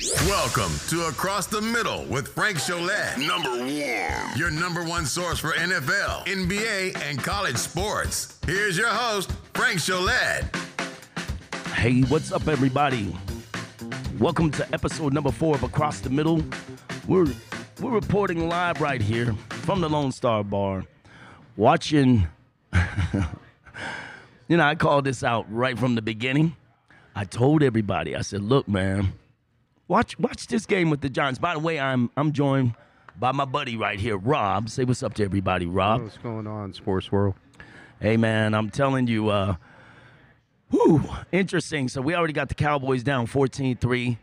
Welcome to Across the Middle with Frank Cholet. Number one. Your number one source for NFL, NBA, and college sports. Here's your host, Frank Cholet. Hey, what's up, everybody? Welcome to episode number four of Across the Middle. We're we're reporting live right here from the Lone Star Bar, watching. you know, I called this out right from the beginning. I told everybody, I said, "Look, man, watch watch this game with the Giants." By the way, I'm I'm joined by my buddy right here, Rob. Say what's up to everybody, Rob. What's going on, sports world? Hey, man, I'm telling you, uh, whew, interesting. So we already got the Cowboys down 14-3.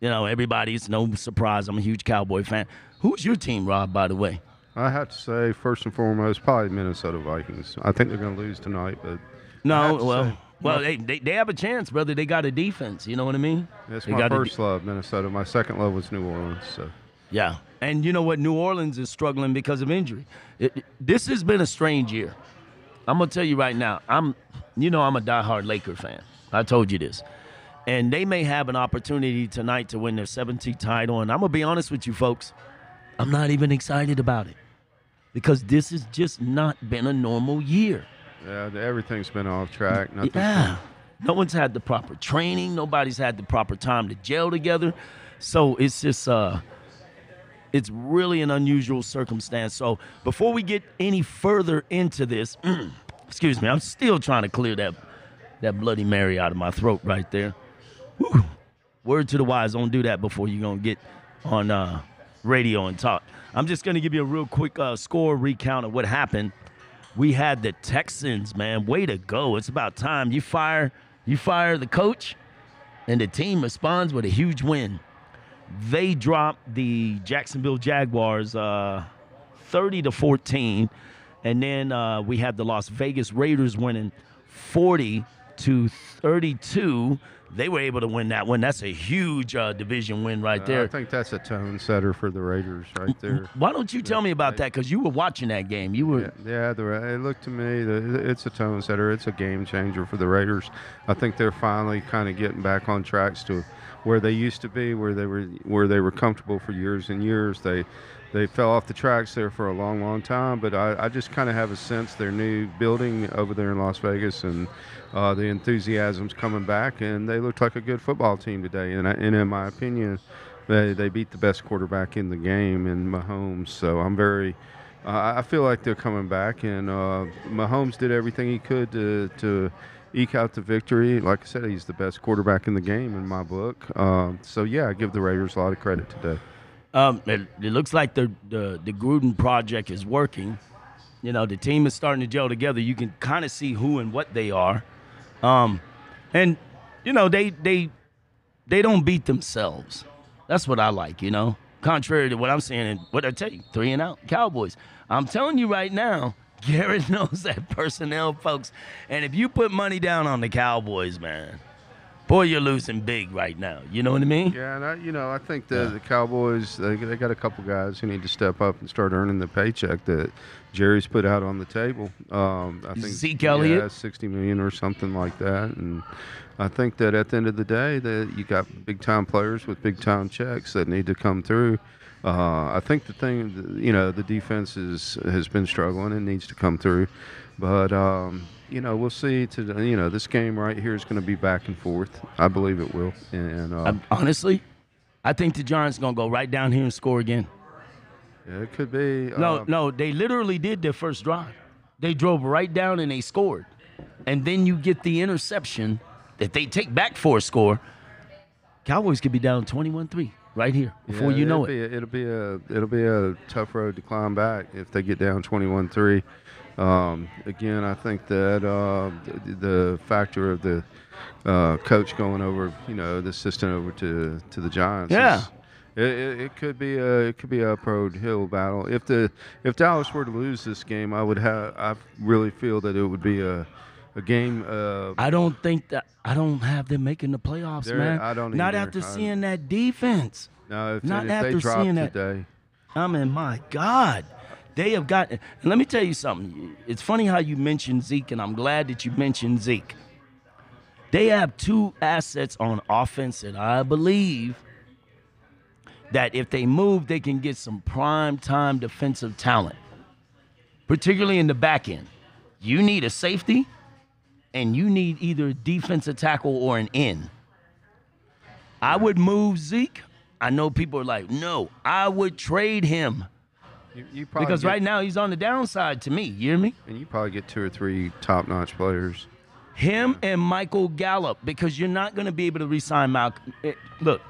You know, everybody's no surprise. I'm a huge Cowboy fan. Who's your team, Rob? By the way, I have to say, first and foremost, probably Minnesota Vikings. I think they're going to lose tonight, but no, well, say, well, they, they they have a chance, brother. They got a defense. You know what I mean? it's They my first love, Minnesota. My second love was New Orleans. So Yeah, and you know what? New Orleans is struggling because of injury. It- this has been a strange year. I'm gonna tell you right now. I'm, you know, I'm a diehard Laker fan. I told you this, and they may have an opportunity tonight to win their 17th title. And I'm gonna be honest with you, folks. I'm not even excited about it because this has just not been a normal year. Yeah, everything's been off track. Nothing's Yeah. No one's had the proper training. Nobody's had the proper time to gel together. So it's just uh it's really an unusual circumstance. So before we get any further into this, excuse me, I'm still trying to clear that that bloody Mary out of my throat right there. Whew. Word to the wise, don't do that before you're gonna get on uh, radio and talk. I'm just gonna give you a real quick uh, score recount of what happened. We had the Texans, man. Way to go! It's about time you fire you fire the coach, and the team responds with a huge win. They dropped the Jacksonville Jaguars uh, 30 to 14, and then uh, we had the Las Vegas Raiders winning 40 to 32. They were able to win that one. That's a huge uh, division win right there. I think that's a tone setter for the Raiders right there. Why don't you tell me about that? Because you were watching that game. You were. Yeah, yeah the, it looked to me that it's a tone setter. It's a game changer for the Raiders. I think they're finally kind of getting back on tracks to where they used to be, where they were where they were comfortable for years and years. They they fell off the tracks there for a long, long time. But I, I just kind of have a sense their new building over there in Las Vegas and uh, the enthusiasm's coming back, and they looked like a good football team today. And, I, and in my opinion, they, they beat the best quarterback in the game in Mahomes. So I'm very uh, I feel like they're coming back, and uh, Mahomes did everything he could to, to eke out the victory. Like I said, he's the best quarterback in the game in my book. Um, so yeah, I give the Raiders a lot of credit today. Um, it, it looks like the, the the Gruden project is working. You know, the team is starting to gel together. You can kind of see who and what they are, um, and you know they they they don't beat themselves. That's what I like. You know, contrary to what I'm saying and what I tell you, three and out Cowboys. I'm telling you right now, Garrett knows that personnel, folks. And if you put money down on the Cowboys, man, boy, you're losing big right now. You know what I mean? Yeah, and I, you know, I think the, the Cowboys they, they got a couple guys who need to step up and start earning the paycheck that Jerry's put out on the table. Um, I think Zeke Elliott? yeah, sixty million or something like that, and I think that at the end of the day, that you got big time players with big time checks that need to come through. Uh, I think the thing, you know, the defense is has been struggling and needs to come through, but um, you know, we'll see. To you know, this game right here is going to be back and forth. I believe it will, and uh, I- honestly, I think the Giants gonna go right down here and score again. Yeah, it could be. No, uh, no, they literally did their first drive. They drove right down and they scored, and then you get the interception that they take back for a score. Cowboys could be down 21-3 right here before yeah, you know it'll it. Be, it'll be a it'll be a tough road to climb back if they get down 21-3. Um, again, I think that uh, the, the factor of the uh, coach going over, you know, the assistant over to to the Giants. Yeah. is- it, it, it could be a it could be a uphill hill battle. If the if Dallas were to lose this game, I would have I really feel that it would be a a game. Uh, I don't think that I don't have them making the playoffs, man. I don't Not either. after I- seeing that defense. no, if, Not if after they seeing that. today. I mean, my God. They have got. And let me tell you something. It's funny how you mentioned Zeke, and I'm glad that you mentioned Zeke. They have two assets on offense that I believe that if they move, they can get some prime time defensive talent, particularly in the back end. You need a safety, and you need either a defensive tackle or an end. I would move Zeke. I know people are like, no, I would trade him You, you probably because get- right now he's on the downside to me. You hear me? and you probably get two or three top-notch players. Him and Michael Gallup because you're not going to be able to re-sign Malcolm. It- eh, look,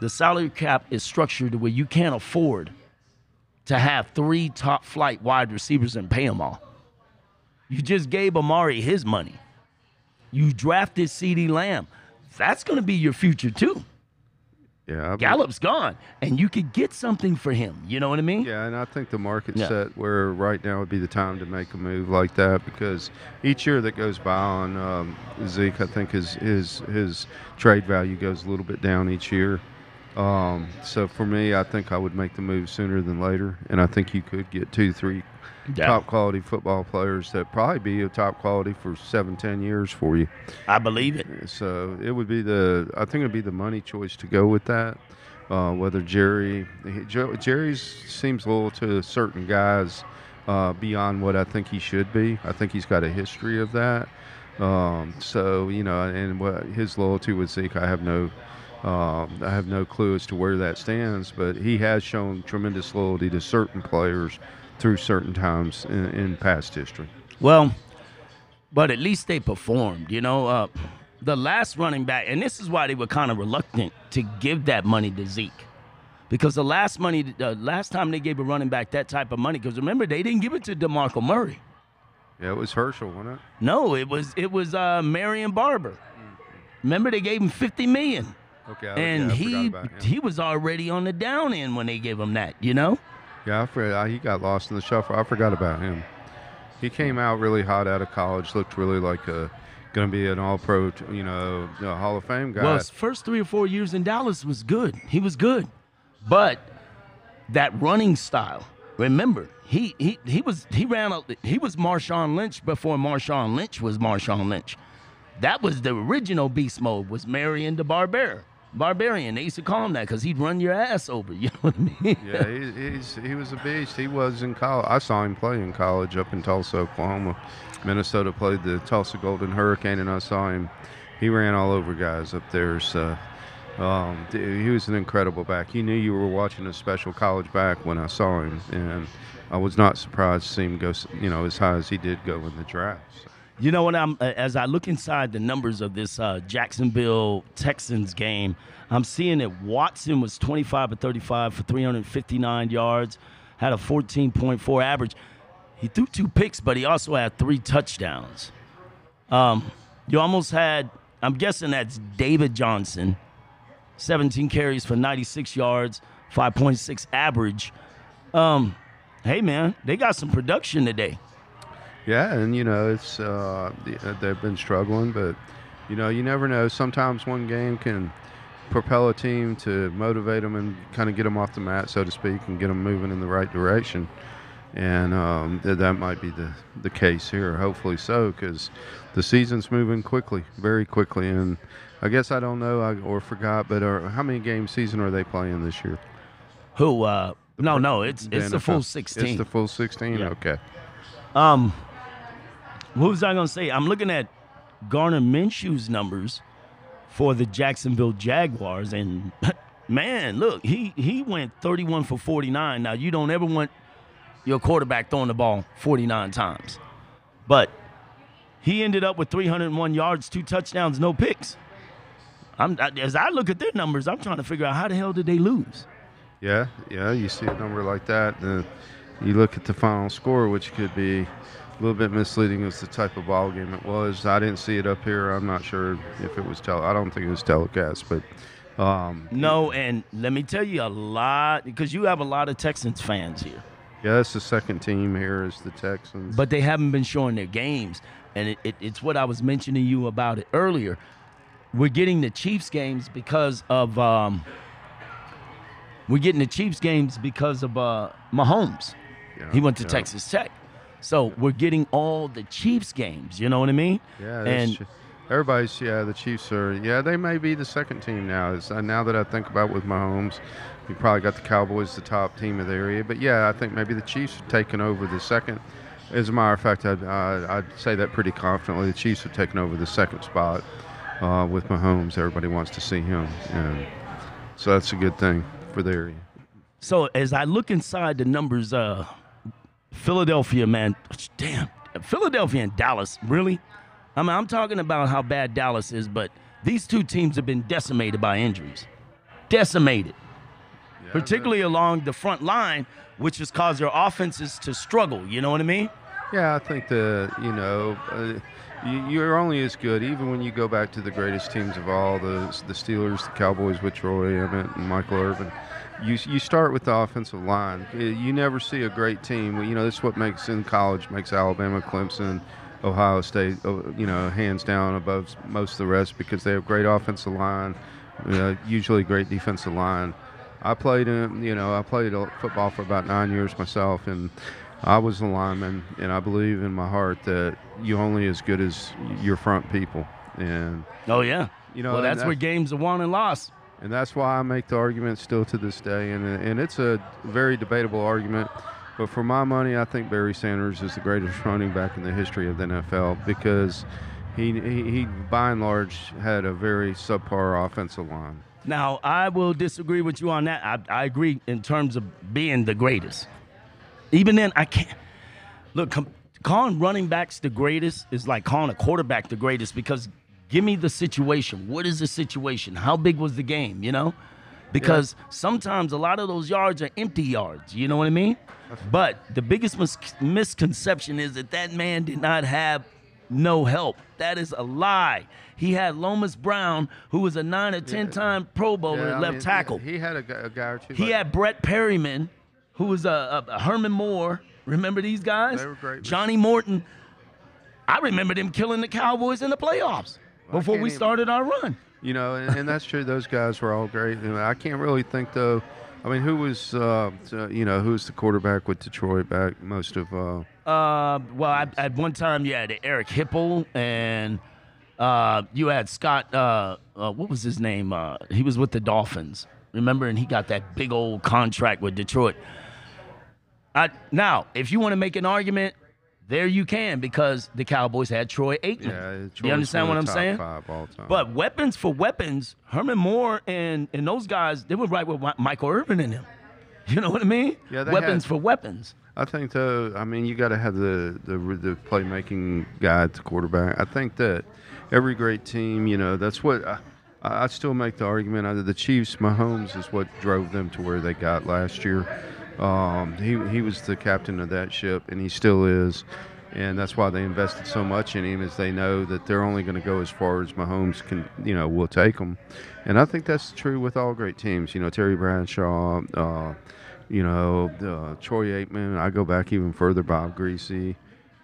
the salary cap is structured to where you can't afford to have three top flight wide receivers and pay them all. You just gave Amari his money. You drafted CeeDee Lamb. That's going to be your future too. Yeah, I- Gallup's gone, and you could get something for him. You know what I mean? Yeah, and I think the market's Yeah. set where right now would be the time to make a move like that because each year that goes by on um, Zeke, I think his his his trade value goes a little bit down each year. Um, so for me, I think I would make the move sooner than later, and I think you could get two, three Yeah. top quality football players that probably be a top quality for seven, ten years for you. I believe it. So it would be the I think it would be the money choice to go with that. Uh, whether Jerry Jerry's seems loyal to certain guys uh, beyond what I think he should be. I think he's got a history of that. Um, so you know, and what his loyalty with Zeke, I have no. Um, I have no clue as to where that stands, but he has shown tremendous loyalty to certain players through certain times in, in past history. Well, but at least they performed. You know, uh, the last running back, and this is why they were kind of reluctant to give that money to Zeke, because the last money, the last time they gave a running back that type of money, because remember they didn't give it to Demarco Murray. Yeah, it was Herschel, wasn't it? No, it was it was uh, Marion Barber. Remember they gave him fifty million, Okay, I- and yeah, he he was already on the down end when they gave him that. You know. Yeah, I forgot, he got lost in the shuffle. I forgot about him. He came out really hot out of college. Looked really like a going to be an All-Pro, you know, Hall of Fame guy. Well, his first three or four years in Dallas was good. He was good, but that running style. Remember, he he he was he ran a, he was Marshawn Lynch before Marshawn Lynch was Marshawn Lynch. That was the original beast mode. Was Marion the Barbar Barbarian? They used to call him that because he'd run your ass over. You know what I mean? yeah, he, he's he was a beast. He was in college. I saw him play in college up in Tulsa, Oklahoma. Minnesota played the Tulsa Golden Hurricane, and I saw him. He ran all over guys up there. So um, he was an incredible back. You knew you were watching a special college back when I saw him, and I was not surprised to see him go, you know, as high as he did go in the draft. So, You know what? I'm as I look inside the numbers of this uh, Jacksonville Texans game, I'm seeing that Watson was 25 or 35 for 359 yards, had a 14.4 average. He threw two picks, but he also had three touchdowns. Um, you almost had, I'm guessing that's David Johnson, 17 carries for 96 yards, 5.6 average. Um, hey man, they got some production today. Yeah, and you know it's uh, uh, they've been struggling, but you know you never know. Sometimes one game can propel a team to motivate them and kind of get them off the mat, so to speak, and get them moving in the right direction. And um, th- that might be the the case here. Hopefully so, because the season's moving quickly, very quickly. And I guess I don't know I, or forgot, but are, how many game season are they playing this year? Who? Uh, no, no, it's it's the full 16. It's the full 16. Yeah. Okay. Um, what was I gonna say? I'm looking at Gardner Minshew's numbers for the Jacksonville Jaguars, and man, look, he he went 31 for 49. Now you don't ever want your quarterback throwing the ball 49 times, but he ended up with 301 yards, two touchdowns, no picks. I'm as I look at their numbers, I'm trying to figure out how the hell did they lose. Yeah, yeah. You see a number like that, and you look at the final score, which could be a little bit misleading as the type of ball game it was. I didn't see it up here. I'm not sure if it was tele. I don't think it was telecast, but um, No, and let me tell you a lot because you have a lot of Texans fans here. yeah, that's the second team here is the Texans. but they haven't been showing their games. And it, it, it's what I was mentioning to you about it earlier. We're getting the Chiefs games because of um, we're getting the Chiefs games because of uh, Mahomes. Yeah, He went to yeah. Texas Tech, so we're getting all the Chiefs games. You know what I mean? Yeah, and Everybody's yeah. The Chiefs are yeah. They may be the second team now. It's, uh, now that I think about with Mahomes, you probably got the Cowboys the top team of the area. But yeah, I think maybe the Chiefs have taken over the second. As a matter of fact, I'd, uh, I'd say that pretty confidently. The Chiefs have taken over the second spot uh, with Mahomes. Everybody wants to see him, and so that's a good thing for the area. So as I look inside the numbers, uh, Philadelphia, man, damn, Philadelphia and Dallas, really? I mean, I'm talking about how bad Dallas is, but these two teams have been decimated by injuries. Decimated. Yeah, particularly along the front line, which has caused their offenses to struggle. You know what I mean? Yeah, I think the you know uh, you, you're only as good even when you go back to the greatest teams of all the the Steelers, the Cowboys with Troy Emmitt and Michael Irvin. You, you start with the offensive line. You never see a great team. You know, this is what makes in college makes Alabama, Clemson, Ohio State, uh, you know, hands down above most of the rest because they have great offensive line, uh, usually great defensive line. I played in, you know, I played football for about nine years myself, and I was a lineman, and I believe in my heart that you only as good as your front people, and Oh yeah. You know, well, and that's where games are won and lost. And that's why I make the argument still to this day, and and it's a very debatable argument. But for my money, I think Barry Sanders is the greatest running back in the history of the NFL because he he, he by and large had a very subpar offensive line. Now, I will disagree with you on that. I, I agree in terms of being the greatest. Even then, I can't. Look, com- calling running backs the greatest is like calling a quarterback the greatest because give me the situation. What is the situation? How big was the game, you know? Because sometimes a lot of those yards are empty yards, you know what I mean? But the biggest mis- misconception is that that man did not have no help. That is a lie. He had Lomas Brown, who was a nine or ten time Pro Bowler Yeah, at left mean, tackle. He had a, guy- a guy or two. He like- had Brett Perriman, who was a, a, a Herman Moore. Remember these guys? They were great. Johnny Morton. I remember them killing the Cowboys in the playoffs before we even- started our run. You know, and, and that's true. Those guys were all great. And I can't really think though. I mean, who was uh, you know who's the quarterback with Detroit back most of uh, Uh, well, I, at one time you had Eric Hipple and uh, you had Scott. Uh, uh, what was his name? Uh, he was with the Dolphins. Remember, and he got that big old contract with Detroit. I, now, if you want to make an argument, there you can because the Cowboys had Troy Aikman. yeah. you understand what I'm saying? Five all time. But weapons for weapons, Herman Moore and and those guys, they were right with Michael Irvin in them. You know what I mean? Yeah, weapons had- for weapons. I think though, I mean, you got to have the, the the playmaking guy at the quarterback. I think that every great team, you know, that's what I, I still make the argument. Either the Chiefs, Mahomes is what drove them to where they got last year. Um, he he was the captain of that ship, and he still is. And that's why they invested so much in him, is they know that they're only going to go as far as Mahomes can, you know, will take them. And I think that's true with all great teams. You know, Terry Bradshaw, uh, you know, uh, Troy Aikman. I go back even further, Bob Griese,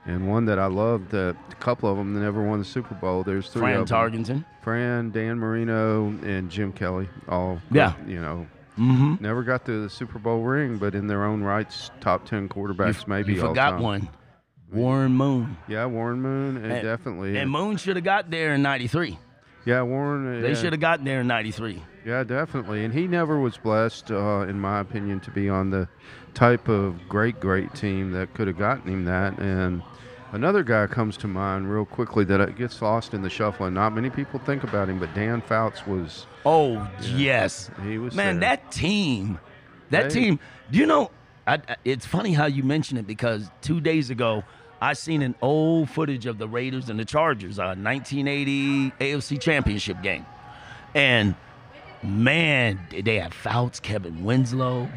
and one that I love. That a couple of them that never won the Super Bowl. There's three Fran of them. Tarkenton. Fran, Dan Marino, and Jim Kelly. All Yeah. you know. Mm-hmm. Never got to the Super Bowl ring, but in their own rights, top ten quarterbacks, maybe. You forgot one. Warren Moon. Yeah, Warren Moon, and, And- definitely. And Moon should have got there in 93. yeah, Warren. uh, They yeah. should have gotten there in 93. Yeah, definitely. And he never was blessed, uh, in my opinion, to be on the type of great, great team that could have gotten him that. And another guy comes to mind real quickly that uh, gets lost in the shuffle, and not many people think about him, but Dan Fouts was. Oh, yes. He was Man, there. that team, that They- team, do you know, I, I- it's funny how you mention it because two days ago, I seen an old footage of the Raiders and the Chargers, a 1980 AFC Championship game. And man, they had Fouts, Kevin Winslow,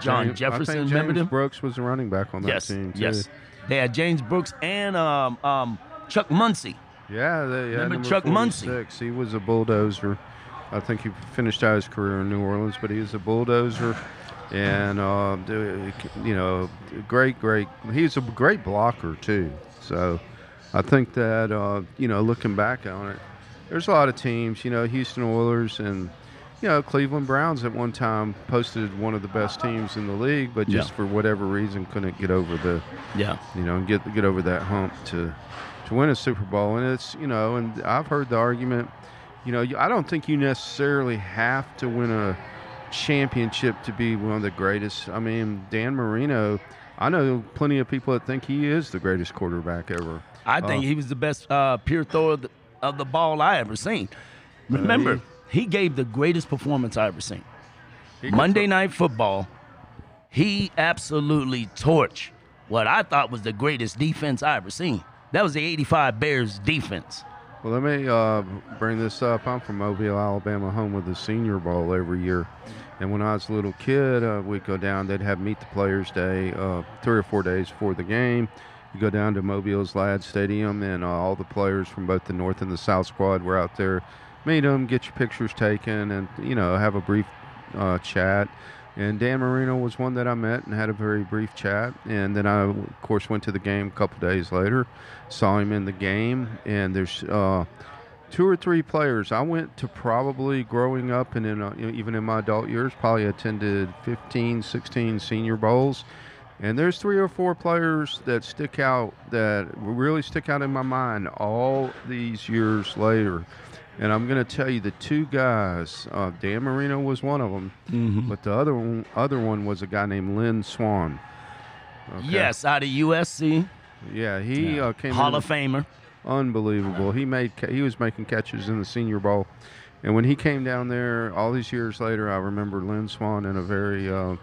John James- Jefferson. I think remember James them? Brooks was a running back on that yes, team, too. yes. They had James Brooks and um, um, Chuck Muncie. Yeah, they, yeah Remember Chuck Muncie? He was a bulldozer. I think he finished out his career in New Orleans, but he was a bulldozer, and uh, you know, great, great. He's a great blocker too. So, I think that uh, you know, looking back on it, there's a lot of teams. You know, Houston Oilers and you know Cleveland Browns at one time posted one of the best teams in the league, but just Yeah. for whatever reason couldn't get over the Yeah. you know, and get get over that hump to to win a Super Bowl, and it's you know, and I've heard the argument. You know, I don't think you necessarily have to win a championship to be one of the greatest. I mean, Dan Marino. I know plenty of people that think he is the greatest quarterback ever. I think Uh, he was the best uh, pure thrower of the, of the ball I ever seen. Remember, he gave the greatest performance I ever seen. He Monday Night Football, he absolutely torched what I thought was the greatest defense I ever seen. That was the 85 Bears defense. Well, let me uh, bring this up. I'm from Mobile, Alabama, home of the Senior Bowl every year. And when I was a little kid, uh, we'd go down. They'd have Meet the Players Day uh, three or four days before the game. You go down to Mobile's Ladd Stadium, and uh, all the players from both the North and the South squad were out there. Meet them, get your pictures taken, and you know have a brief uh, chat. And Dan Marino was one that I met and had a very brief chat. And then I, of course, went to the game a couple days later, saw him in the game. And there's uh, two or three players. I went to probably growing up and in, uh, even in my adult years, probably attended 15, 16 senior bowls. And there's three or four players that stick out that really stick out in my mind all these years later. And I'm going to tell you the two guys. Uh, Dan Marino was one of them, but the other one, other one was a guy named Lynn Swann. Okay. Yes, out of USC, Yeah, he uh, came Hall in, of Famer. unbelievable. He made he was making catches in the Senior Bowl, and when he came down there, all these years later, I remember Lynn Swann in a very uh,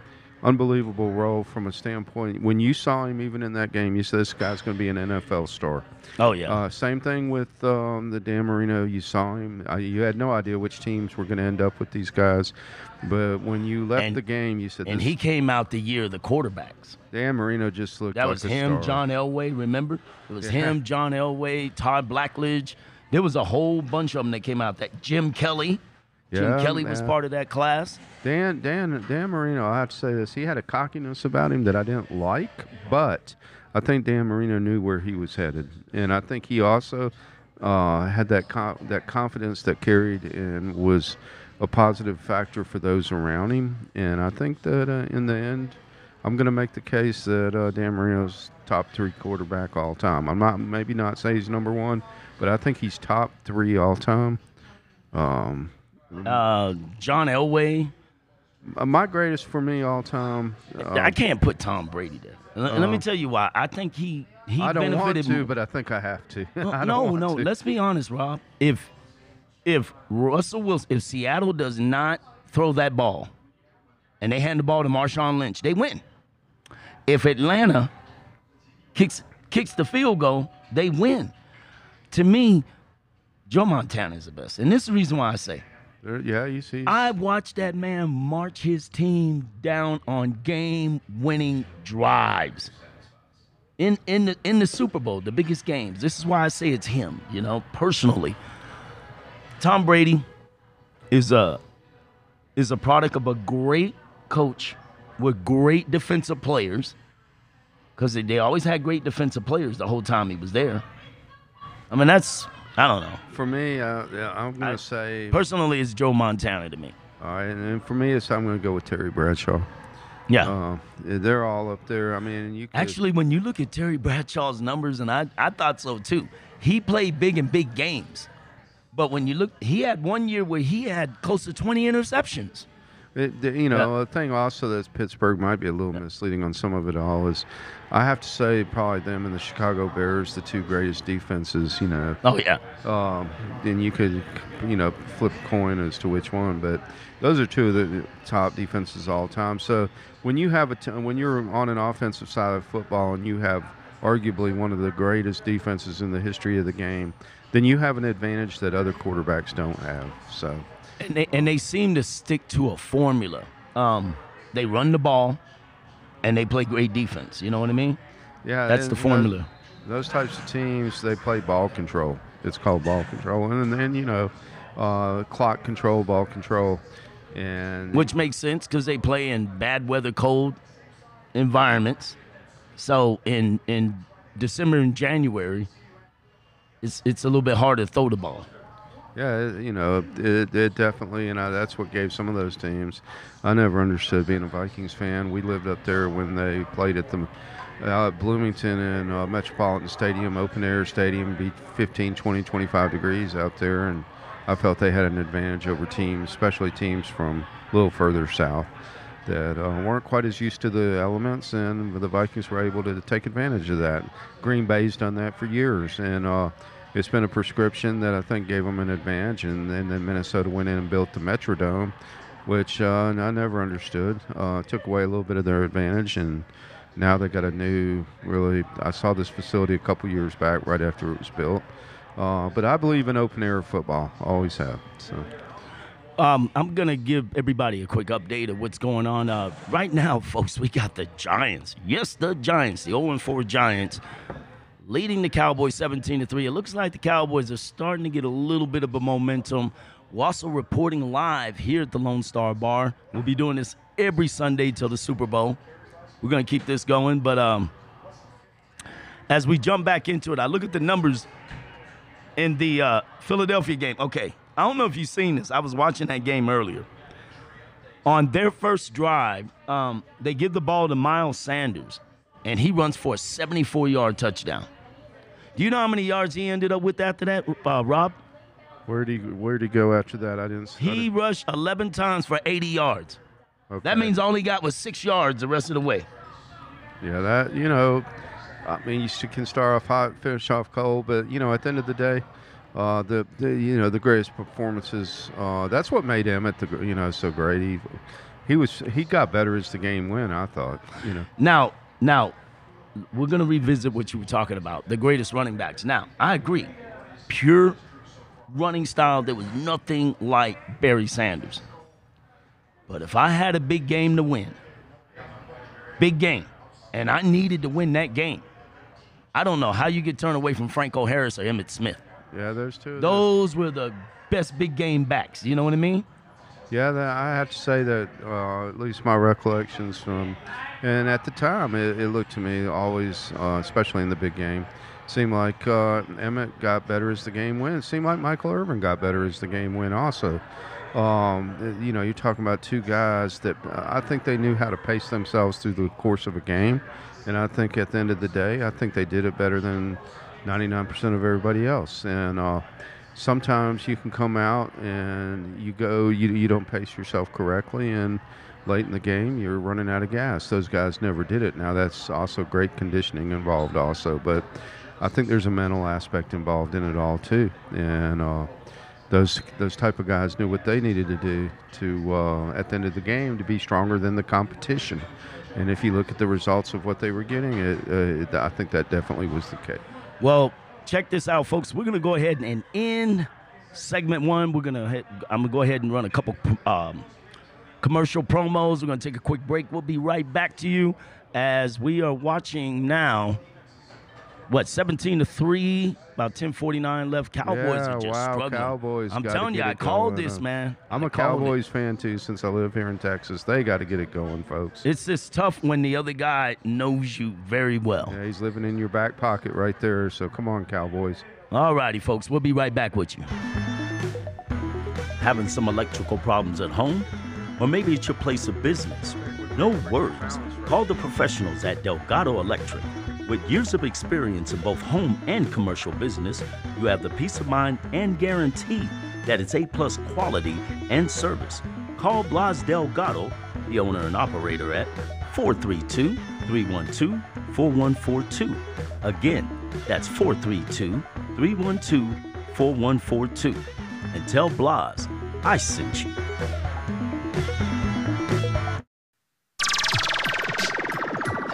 unbelievable role from a standpoint. When you saw him, even in that game, you said this guy's going to be an NFL star. Oh yeah. Uh, same thing with um, the Dan Marino. You saw him. Uh, you had no idea which teams were going to end up with these guys, but when you left And- the game, you said, and he came out the year of the quarterbacks. Dan Marino just looked That like was him, star. John Elway. Remember, it was Yeah. him, John Elway, Todd Blackledge. There was a whole bunch of them that came out. That Jim Kelly. Jim Yeah, Kelly was part of that class. Dan, Dan, Dan Marino. I have to say this. He had a cockiness about him that I didn't like, but I think Dan Marino knew where he was headed, and I think he also uh, had that co- that confidence that carried and was a positive factor for those around him. And I think that uh, in the end, I'm going to make the case that uh, Dan Marino's top three quarterback all time. I'm not maybe not say he's number one, but I think he's top three all time. Um, Uh, John Elway. uh, my greatest for me all time. uh, I can't put Tom Brady there. And let- me Um, tell you why. I think he he I don't want benefited. to, but I think I have to. No, I don't no, want no. to. Let's be honest, Rob. If if Russell Wilson, if Seattle does not throw that ball, and they hand the ball to Marshawn Lynch, they win. If Atlanta kicks kicks the field goal, they win. To me, Joe Montana is the best, and this is the reason why I say There- yeah, you see. I watched that man march his team down on game-winning drives. In in the in the Super Bowl, the biggest games. This is why I say it's him, you know, personally. Tom Brady is a is a product of a great coach with great defensive players. Because they always had great defensive players the whole time he was there. I mean, that's I don't know. for me, uh, yeah, I'm going to say. Personally, it's Joe Montana to me. all right, and for me, it's I'm going to go with Terry Bradshaw. Yeah. Uh, they're all up there. I mean, you could, Actually, when you look at Terry Bradshaw's numbers, and I, I thought so too, he played big in big games. But when you look, he had one year where he had close to 20 interceptions. It, the- you know, a thing also that Pittsburgh might be a little misleading on some of it all is, I have to say probably them and the Chicago Bears, the two greatest defenses. You know, Oh, yeah. um, then you could, you know, flip a coin as to which one. But those are two of the top defenses all time. So when you have a t- when you're on an offensive side of football and you have arguably one of the greatest defenses in the history of the game, then you have an advantage that other quarterbacks don't have. So And they, and they seem to stick to a formula. Um, they run the ball, and they play great defense. You know what I mean? yeah, That's the formula. Those, types of teams, they play ball control. It's called ball control, and then you know, uh, clock control, ball control, and Which makes sense because they play in bad weather, cold environments. So in in December and January, it's it's a little bit harder to throw the ball. Yeah, you know, it, it definitely, and I, that's what gave some of those teams. I never understood being a Vikings fan. We lived up there when they played at the uh, Bloomington and uh, Metropolitan Stadium, open air stadium, be 15, 20, 25 degrees out there, and I felt they had an advantage over teams, especially teams from a little further south that uh, weren't quite as used to the elements, and the Vikings were able to take advantage of that. Green Bay's done that for years, and uh, it's been a prescription that I think gave them an advantage. And, and then Minnesota went in and built the Metrodome, which uh, I never understood. Uh, took away a little bit of their advantage, and now they got a new, really. I saw this facility a couple years back, right after it was built. Uh, but I believe in open air football. Always have. So. Um, I'm gonna give everybody a quick update of what's going on. Uh, right now, folks, we got the Giants. Yes, the Giants, the 0-4 Giants, leading the Cowboys 17 to three. It looks like the Cowboys are starting to get a little bit of a momentum. We're also reporting live here at the Lone Star Bar. We'll be doing this every Sunday till the Super Bowl. We're gonna keep this going, but um, as we jump back into it, I look at the numbers in the uh, Philadelphia game. Okay, I don't know if you've seen this. I was watching that game earlier. On their first drive, um, they give the ball to Miles Sanders, and he runs for a 74 yard touchdown. Do you know how many yards he ended up with after that, uh, Rob? Where did he Where did he go after that? I didn't. He I didn't, rushed 11 times for 80 yards. okay. That means all he got was six yards the rest of the way. Yeah, that you know, I mean, you can start off hot, finish off cold, but you know, at the end of the day, uh, the, the you know the greatest performances. Uh, that's what made Emmitt the you know so great. He he was he got better as the game went. I thought you know. Now, now, we're gonna revisit what you were talking about, the greatest running backs. Now, I agree, pure running style. There was nothing like Barry Sanders. But if I had a big game to win, big game, and I needed to win that game, I don't know how you get turned away from Franco Harris or Emmitt Smith. Yeah, there's two. Those were the best big game backs. You know what I mean? Yeah, I have to say that uh, at least my recollections from, and at the time it, it looked to me always, uh, especially in the big game, seemed like uh, Emmitt got better as the game went. It seemed like Michael Irvin got better as the game went also. Um, you know, you're talking about two guys that uh, I think they knew how to pace themselves through the course of a game, and I think at the end of the day, I think they did it better than 99% of everybody else. And uh, sometimes you can come out and you go, you, you don't pace yourself correctly, and late in the game, you're running out of gas. Those guys never did it. Now, that's also great conditioning involved, also, but I think there's a mental aspect involved in it all, too. And uh, those those type of guys knew what they needed to do to, uh, at the end of the game, to be stronger than the competition. And if you look at the results of what they were getting, it, uh, it, I think that definitely was the case. Well, check this out, folks. We're gonna go ahead and end segment one. We're gonna hit, I'm gonna go ahead and run a couple um, commercial promos. We're gonna take a quick break. We'll be right back to you as we are watching now. What 17 to three? About 10:49 left. Cowboys Yeah, are just wow, struggling. Cowboys I'm telling you, I called going. this, man. I'm I a called it. Cowboys fan too since I live here in Texas. They got to get it going, folks. It's just tough when the other guy knows you very well. yeah, he's living in your back pocket right there. So come on, Cowboys. All righty, folks. We'll be right back with you. Having some electrical problems at home? Or maybe it's your place of business? No worries. Call the professionals at Delgado Electric. With years of experience in both home and commercial business, you have the peace of mind and guarantee that it's A plus quality and service. Call Blas Delgado, the owner and operator, at 432 312 4142. Again, that's 432 312 4142. And tell Blas I sent you.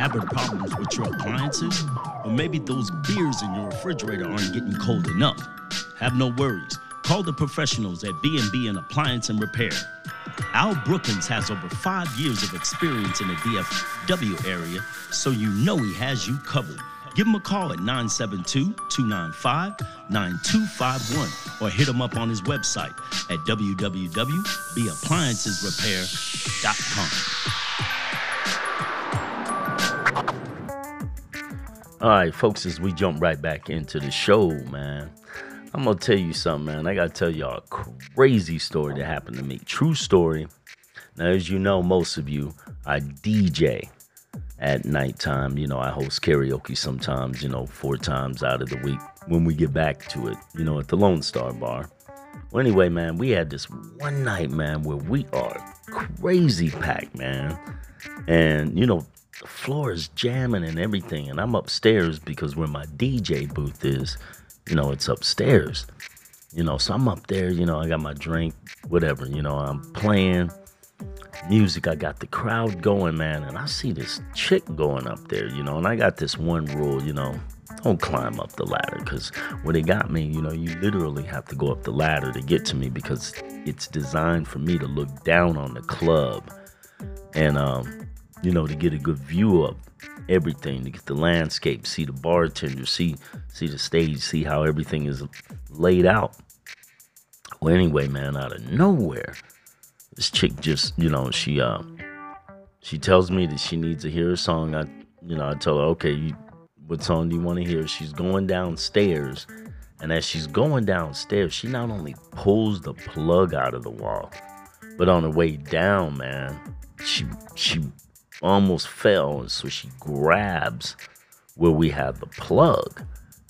Having problems with your appliances? Or maybe those beers in your refrigerator aren't getting cold enough? Have no worries. Call the professionals at B&B and Appliance and Repair. Al Brookins has over five years of experience in the DFW area, so you know he has you covered. Give him a call at 972 295 9251 or hit him up on his website at www.beappliancesrepair.com. All right, folks, as we jump right back into the show, man, I'm gonna tell you something, man. I gotta tell y'all a crazy story that happened to me. True story. Now, as you know, most of you, I DJ at nighttime. You know, I host karaoke sometimes, you know, four times out of the week when we get back to it, you know, at the Lone Star Bar. Well, anyway, man, we had this one night, man, where we are crazy packed, man. And, you know, floor is jamming and everything. And I'm upstairs because where my DJ booth is, you know, it's upstairs. You know, so I'm up there, you know, I got my drink, whatever, you know, I'm playing music. I got the crowd going, man, and I see this chick going up there, you know, and I got this one rule, you know, don't climb up the ladder because when they got me, you know, you literally have to go up the ladder to get to me because it's designed for me to look down on the club and, um, you know, to get a good view of everything, to get the landscape, see the bartender, see see the stage, see how everything is laid out. Well, anyway, man, out of nowhere, this chick just, you know, she uh she tells me that she needs to hear a song. I you know, I tell her, okay, you, what song do you want to hear? She's going downstairs, and as she's going downstairs, she not only pulls the plug out of the wall, but on the way down, man, she she almost fell, and so she grabs where we have the plug,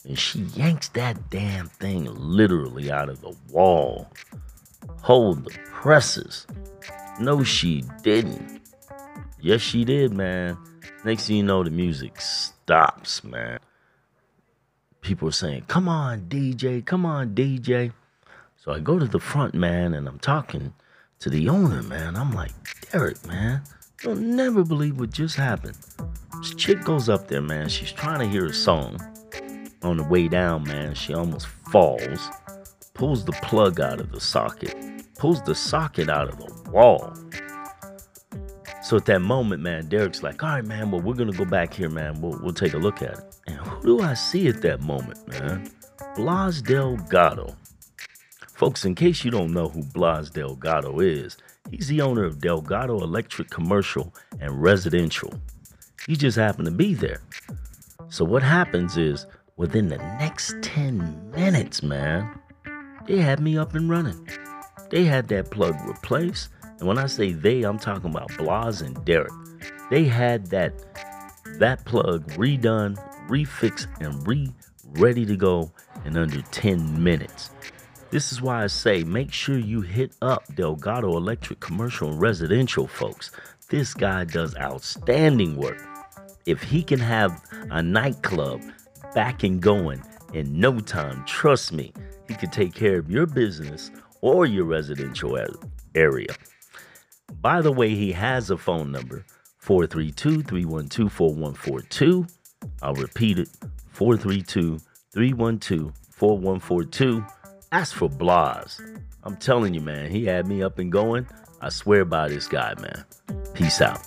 and she yanks that damn thing literally out of the wall. Hold the presses. No, she didn't. Yes, she did, man. Next thing you know, the music stops, man. People are saying, Come on, DJ, come on, DJ. So I go to the front, man, and I'm talking to the owner, man. I'm like, Derek, man, you'll never believe what just happened. This chick goes up there, man. She's trying to hear a song. On the way down, man, she almost falls, pulls the plug out of the socket, pulls the socket out of the wall. So at that moment, man, Derek's like, all right, man, well, we're gonna go back here, man. We'll, we'll take a look at it. And who do I see at that moment, man? Blas Delgado. Folks, in case you don't know who Blas Delgado is, he's the owner of Delgado Electric Commercial and Residential. He just happened to be there. So what happens is, within the next 10 minutes, man, they had me up and running. They had that plug replaced. And when I say they, I'm talking about Blas and Derek. They had that that plug redone, refixed, and re ready to go in under 10 minutes. This is why I say make sure you hit up Delgado Electric Commercial and Residential, folks. This guy does outstanding work. If he can have a nightclub back and going in no time, trust me, he can take care of your business or your residential area. By the way, he has a phone number 432 312 4142. I'll repeat it 432 312 4142. Ask for Blas. I'm telling you, man, he had me up and going. I swear by this guy, man. Peace out.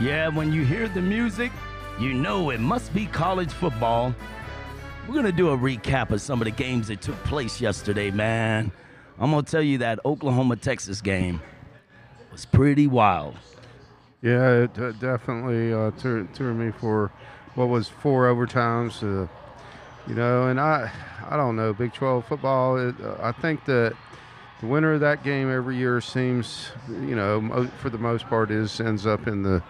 Yeah, when you hear the music, you know it must be college football. We're going to do a recap of some of the games that took place yesterday, man. I'm going to tell you that Oklahoma Texas game was pretty wild. Yeah, it uh, definitely uh, threw, threw me for what was four overtimes. Uh, you know, and I, I don't know, Big 12 football. It, uh, I think that the winner of that game every year seems, you know, mo- for the most part, is ends up in the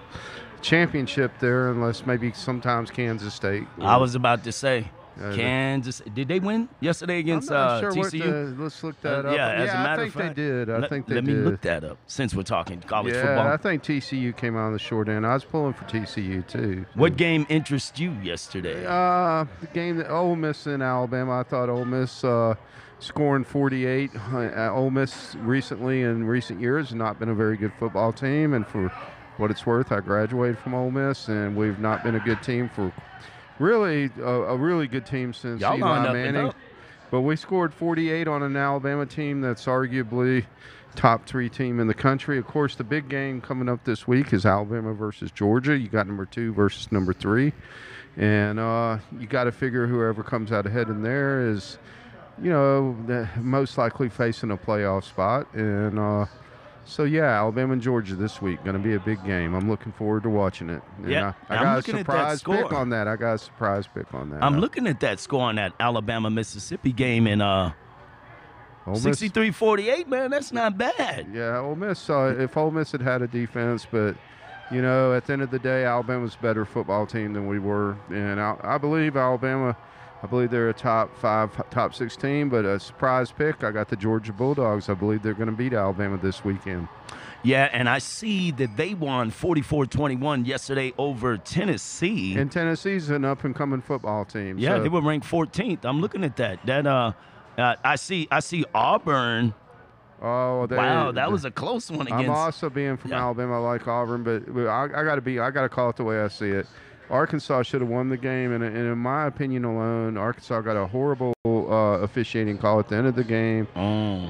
championship there, unless maybe sometimes Kansas State. I was about to say, Uh, Kansas. Did they win yesterday against uh, sure TCU? the- let's look that Uh, up. yeah, as a matter I of think fact, they did. I let, think they let did. Let me look that up since we're talking college yeah, football. I think TCU came out on the short end. I was pulling for TCU too. what game interests you yesterday? Uh, the game that Ole Miss in Alabama. I thought Ole Miss uh, scoring 48. Uh, Ole Miss recently in recent years has not been a very good football team, and for what it's worth, I graduated from Ole Miss, and we've not been a good team for really a, a really good team since Y'all Eli lined up and Manning. But we scored 48 on an Alabama team that's arguably top three team in the country. Of course, the big game coming up this week is Alabama versus Georgia. You got number two versus number three, and uh, you got to figure whoever comes out ahead in there is, you know, the most likely facing a playoff spot. And uh, So yeah, Alabama and Georgia this week going to be a big game. I'm looking forward to watching it. Yeah, I, I I'm got a looking at that surprise pick on that. I got a surprise pick on that. I'm Uh, looking at that score on that Alabama Mississippi game in uh Ole Miss- 63-48, man. That's not bad. Yeah, Ole Miss. Uh, if Ole Miss had had a defense, but you know, at the end of the day, Alabama's a better football team than we were, and I, I believe Alabama. I believe they're a top five, top six team, but a surprise pick. I got the Georgia Bulldogs. I believe they're going to beat Alabama this weekend. Yeah, and I see that they won 44-21 yesterday over Tennessee. And Tennessee's an up and coming football team. yeah, so- they were ranked 14th. I'm looking at that. That uh, uh I see I see Auburn. Oh, they, wow, that was a close one I'm also being from Yeah. Alabama. I like Auburn, but but I, I got to be. I got to call it the way I see it. Arkansas should have won the game, and, and in my opinion alone, Arkansas got a horrible uh, officiating call at the end of the game, Oh.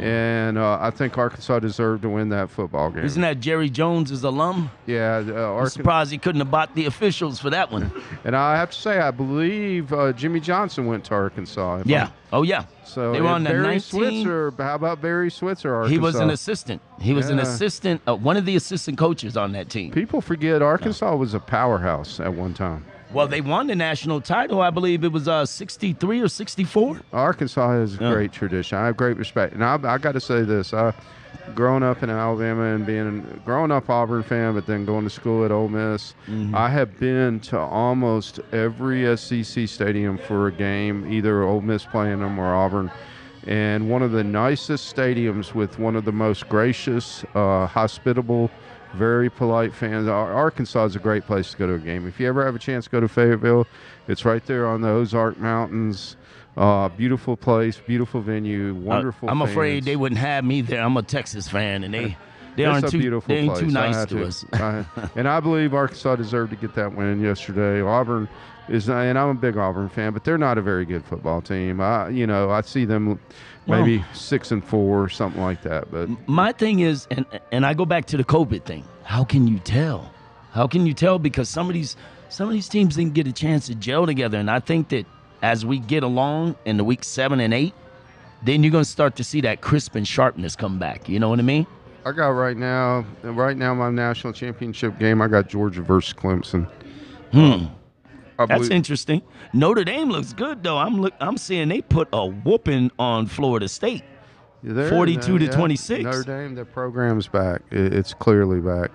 and uh, I think Arkansas deserved to win that football game. Isn't that Jerry Jones's alum? yeah, uh, I'm Arkansas. surprised he couldn't have bought the officials for that one. And I have to say, I believe uh, Jimmy Johnson went to Arkansas. Yeah. I'm- Oh yeah. So They were on the Barry 19 Switzer. How about Barry Switzer? Arkansas? He was an assistant. He was an assistant, uh, one of the assistant coaches on that team. People forget Arkansas was a powerhouse at one time. Well, they won the national title. I believe it was uh, 63 or 64. Arkansas has a Yeah. great tradition. I have great respect, and I, I got to say this: I, growing up in Alabama and being growing up Auburn fan, but then going to school at Ole Miss, Mm-hmm. I have been to almost every SEC stadium for a game, either Ole Miss playing them or Auburn. And one of the nicest stadiums with one of the most gracious, uh, hospitable, very polite fans. Arkansas is a great place to go to a game. If you ever have a chance to go to Fayetteville, it's right there on the Ozark Mountains. Uh, beautiful place, beautiful venue, Uh, wonderful. I'm afraid they wouldn't have me there. I'm a Texas fan, and they they aren't too they ain't place. too nice had to, us. I- and I believe Arkansas deserved to get that win yesterday. Auburn is, and I'm a big Auburn fan, but they're not a very good football team. I, you know, I see them maybe six and four or something like that. But My thing is, and and I go back to the COVID thing. How can you tell? How can you tell? Because some of these some of these teams didn't get a chance to gel together, and I think that as we get along in the week seven and eight, then you're gonna start to see that crisp and sharpness come back. You know what I mean? I got right now, right now, my national championship game. I got Georgia versus Clemson. Hmm. I That's believe- interesting. Notre Dame looks good though. I'm look. I'm seeing they put a whooping on Florida State. They're- 42 to yeah, 26. Notre Dame, their program's back. It- It's clearly back.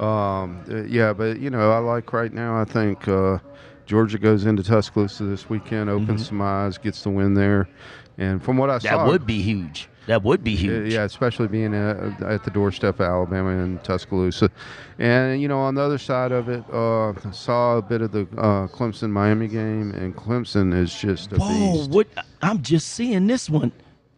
Um, uh, yeah, but you know, I like right now. I think uh, Georgia goes into Tuscaloosa this weekend, opens some eyes, gets the win there, and from what I Mm-hmm. That saw, would be huge. That would be uh, huge. yeah, especially being at, at the doorstep of Alabama and Tuscaloosa, and you know, on the other side of it, uh, saw a bit of the uh, Clemson Miami game, and Clemson is just a Whoa! beast. What? I'm just seeing this one.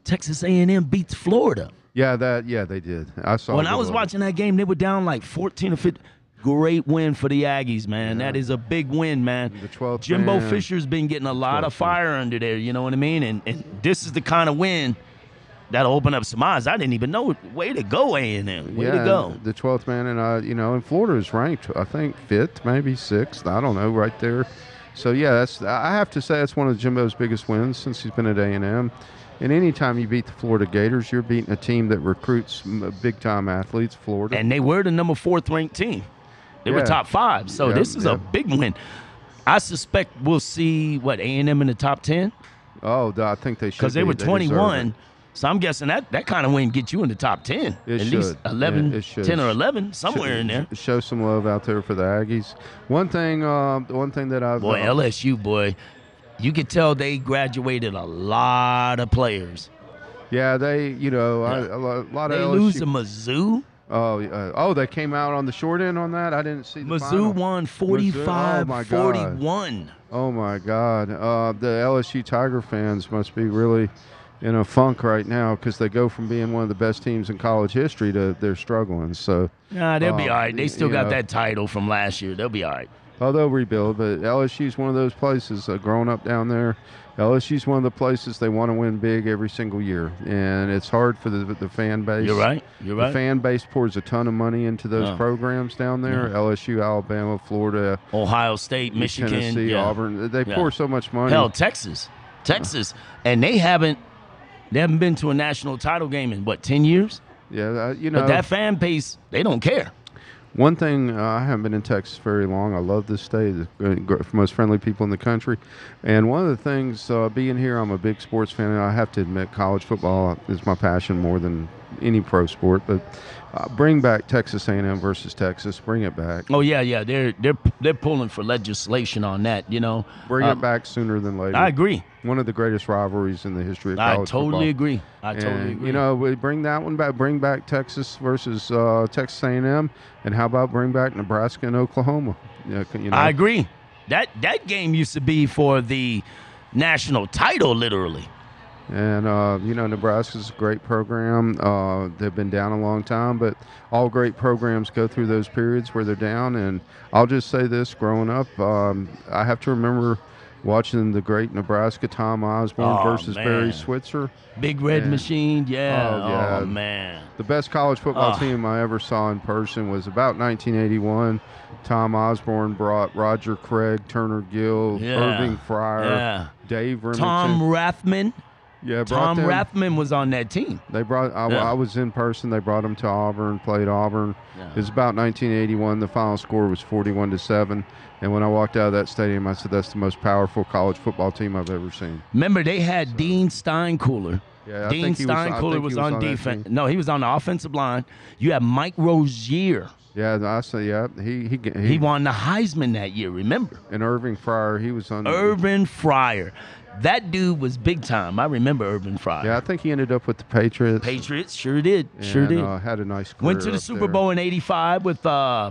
Texas A&M beats Florida. Yeah, that yeah they did. I saw When I was watching that game, they were down like 14 or 15. Great win for the Aggies, man. That is a big win, man. The 12th Jimbo man. Fisher's been getting a lot of 12th man. fire under there. You know what I mean? And and this is the kind of win that'll open up some eyes. I didn't even know. Way to go, A&M. Way yeah, to go. The twelfth man, and uh, you know, and Florida is ranked, I think, fifth, maybe sixth. I don't know, right there. So yeah, that's I have to say that's one of Jimbo's biggest wins since he's been at A and M. And anytime you beat the Florida Gators, you're beating a team that recruits big time athletes. Florida. And they were the number fourth ranked team. They were top five. So Yeah, this is yeah. a big win. I suspect we'll see what A&M in the top 10 oh, I think they should because they be. were 21. So I'm guessing that that kind of win get you in the top 10. It At should. least 11, Yeah, it should. 10 or 11, somewhere in there. Show some love out there for the Aggies. One thing, uh, one thing that I've Boy, uh, LSU, boy, you could tell they graduated a lot of players. yeah, they, you know, I, a lot They of They lose to Mizzou. Oh, uh, oh, they came out on the short end on that. I didn't see the Mizzou final. won Mizzou- 45 oh my God. 41. Oh my God! Uh, the LSU Tiger fans must be really in a funk right now because they go from being one of the best teams in college history to they're struggling. So, Nah, they'll be Um, all right. They still got know. that title from last year. They'll be all right. oh, they'll rebuild. But LSU's one of those places. Uh, growing up down there, LSU's one of the places they want to win big every single year, and it's hard for the the fan base. You're right. You're right. The fan base pours a ton of money into those Yeah. programs down there. LSU, Alabama, Florida, Ohio State, Michigan, Tennessee, yeah. Auburn. They Yeah. pour so much money. Hell, Texas, Texas, and they haven't they haven't been to a national title game in what ten years? Yeah, uh, you know But that fan base, they don't care. One thing uh, I haven't been in Texas very long. I love this state. The most friendly people in the country, and one of the things uh, being here, I'm a big sports fan. And I have to admit, college football is my passion more than any pro sport. But uh, bring back Texas A&M versus Texas. Bring it back. Oh yeah, yeah. They're they're they're pulling for legislation on that. You know. Bring Um, it back sooner than later. I agree. One of the greatest rivalries in the history of I totally football. agree. I totally agree. You know, we bring that one back. Bring back Texas versus uh, Texas A&M, and how about bring back Nebraska and Oklahoma? Yeah, you know, I agree. That that game used to be for the national title, literally. And uh, you know, Nebraska's a great program. Uh, they've been down a long time, but all great programs go through those periods where they're down. And I'll just say this: growing up, um, I have to remember watching the great Nebraska Tom Osborne Oh, versus Barry. Switzer. Big Red Yeah. Machine, yeah. Oh, yeah. Oh man. The best college football Ah. team I ever saw in person was about 1981. Tom Osborne brought Roger Craig, Turner Gill, Yeah. Irving Fryar, Yeah. Dave Rimington. Tom Rathman. Yeah, Tom them- Rathman was on that team. They brought. I, Yeah. I was in person. They brought him to Auburn. Played Auburn. Yeah. It was about 1981. The final score was 41 to seven. And when I walked out of that stadium, I said, "That's the most powerful college football team I've ever seen." Remember, they had Dean Steinkuhler. Yeah, I Dean Steinkuhler was, was on, on defense. No, he was on the offensive line. You had Mike Rozier. Yeah, I say, yeah, he he he, He won the Heisman that year. Remember, and Irving Fryar. He was on. Urban Fryar. That dude was big time. I remember Urban Fryar. Yeah, I think he ended up with the Patriots. Patriots sure did. Sure and, did. Uh, had a nice. Went to the up Super there. Bowl in '85 with uh,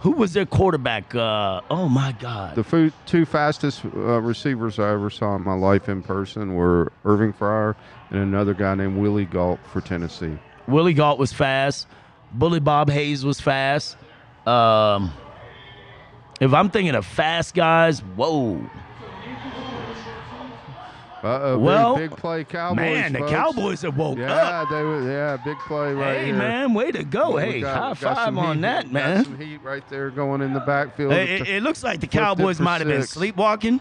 who was their quarterback? Uh, oh my God. The two fastest uh, receivers I ever saw in my life in person were Irving Fryar and another guy named Willie Gault for Tennessee. Willie Gault was fast. Bullet Bob Hayes was fast. Um, if I'm thinking of fast guys, whoa. Uh, Well, big, big play Cowboys. Man, the. Cowboys have woke Yeah, up. they were. Yeah, big play right hey, here. man, way to go. We hey, got- high five on heat- that, man. some heat right there going in the backfield. Hey, It, it looks like the Cowboys might have been sleepwalking,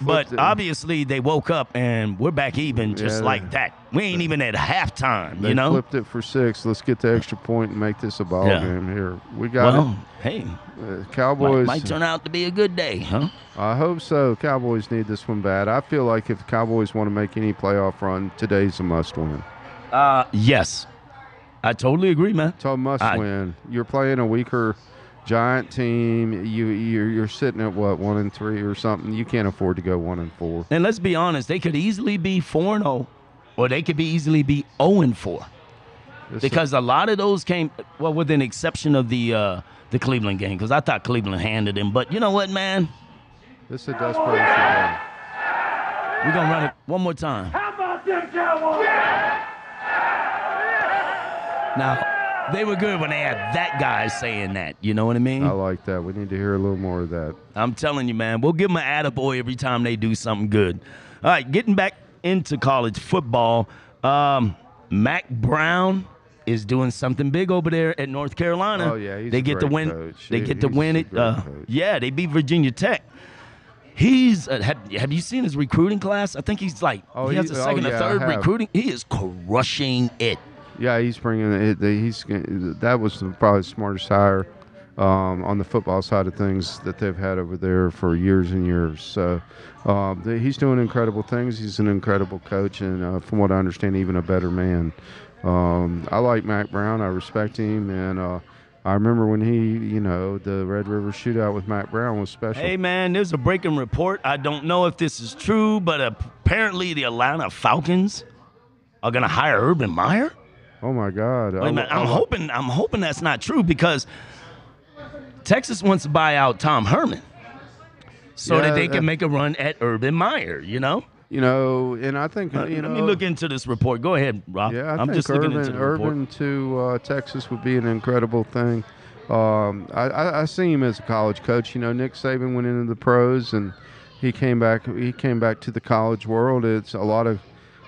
but it. obviously they woke up and we're back even just Yeah. like that. We ain't even at halftime, they you know? flipped it for six. Let's get the extra point and make this a ball Yeah. game here. We got Well, hey, it. Uh, might, Cowboys. might turn out to be a good day, huh? I hope so. Cowboys need this one bad. I feel like if the Cowboys want to make any playoff run, today's a must win. Uh, yes. I totally agree, man. It's a must I- win. You're playing a weaker giant team. You you're, you're sitting at what one and three or something. You can't afford to go one and four. And let's be honest, they could easily be 4 and 0 or they could be easily be 0 and 4 This- because a lot of those came well with an exception of the uh the Cleveland game cuz I thought Cleveland handed him, but you know what, man? this is a desperation game. We're going to run it one more time. How about them Cowboys? Now, they were good when they had that guy saying that. You know what I mean? I like that. We need to hear a little more of that. I'm telling you, man, we'll give them an attaboy every time they do something good. All right, getting back into college football, um, Mack Brown is doing something big over there at North Carolina. Oh, yeah, he's they a get to win. coach. They He- get to win it. Uh, yeah, they beat Virginia Tech. He's uh, have, have you seen his recruiting class? I think he's like Oh, he has he- a oh, second yeah, or third recruiting. He is crushing it. Yeah, he's bringing it. He's that was probably the smartest hire um, on the football side of things that they've had over there for years and years. So um, he's doing incredible things. He's an incredible coach, and uh, from what I understand, even a better man. Um, I like Mack Brown. I respect him, and uh, I remember when he, you know, the Red River Shootout with Mack Brown was special. Hey man, there's a breaking report. I don't know if this is true, but apparently the Atlanta Falcons are gonna hire Urban Meyer. Oh my God! Wait I- a minute, I- I'm hoping I'm hoping that's not true because Texas wants to buy out Tom Herman so Yeah, that they can make a run at Urban Meyer. You know. You know, and I think Uh, you know. Let me look into this report. Go ahead, Rob. Yeah, I I'm think just looking into the report. Urban to uh, Texas would be an incredible thing. Um, I, I, I see him as a college coach. You know, Nick Saban went into the pros and he came back. He came back to the college world. It's a lot of,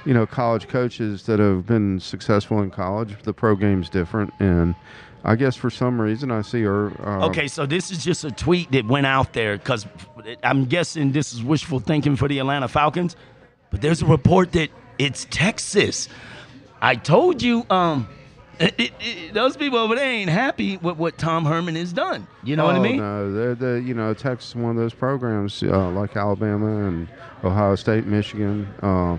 you know, college coaches that have been successful in college. The pro game's different, and I guess for some reason I see her. Um, Okay, so this is just a tweet that went out there because I'm guessing this is wishful thinking for the Atlanta Falcons, but there's a report that it's Texas. I told you, um, it, it, it, those people over there ain't happy with what Tom Herman has done. You know what I Oh, mean? No, they're the you know Texas is one of those programs uh, like Alabama and Ohio State, Michigan. Uh,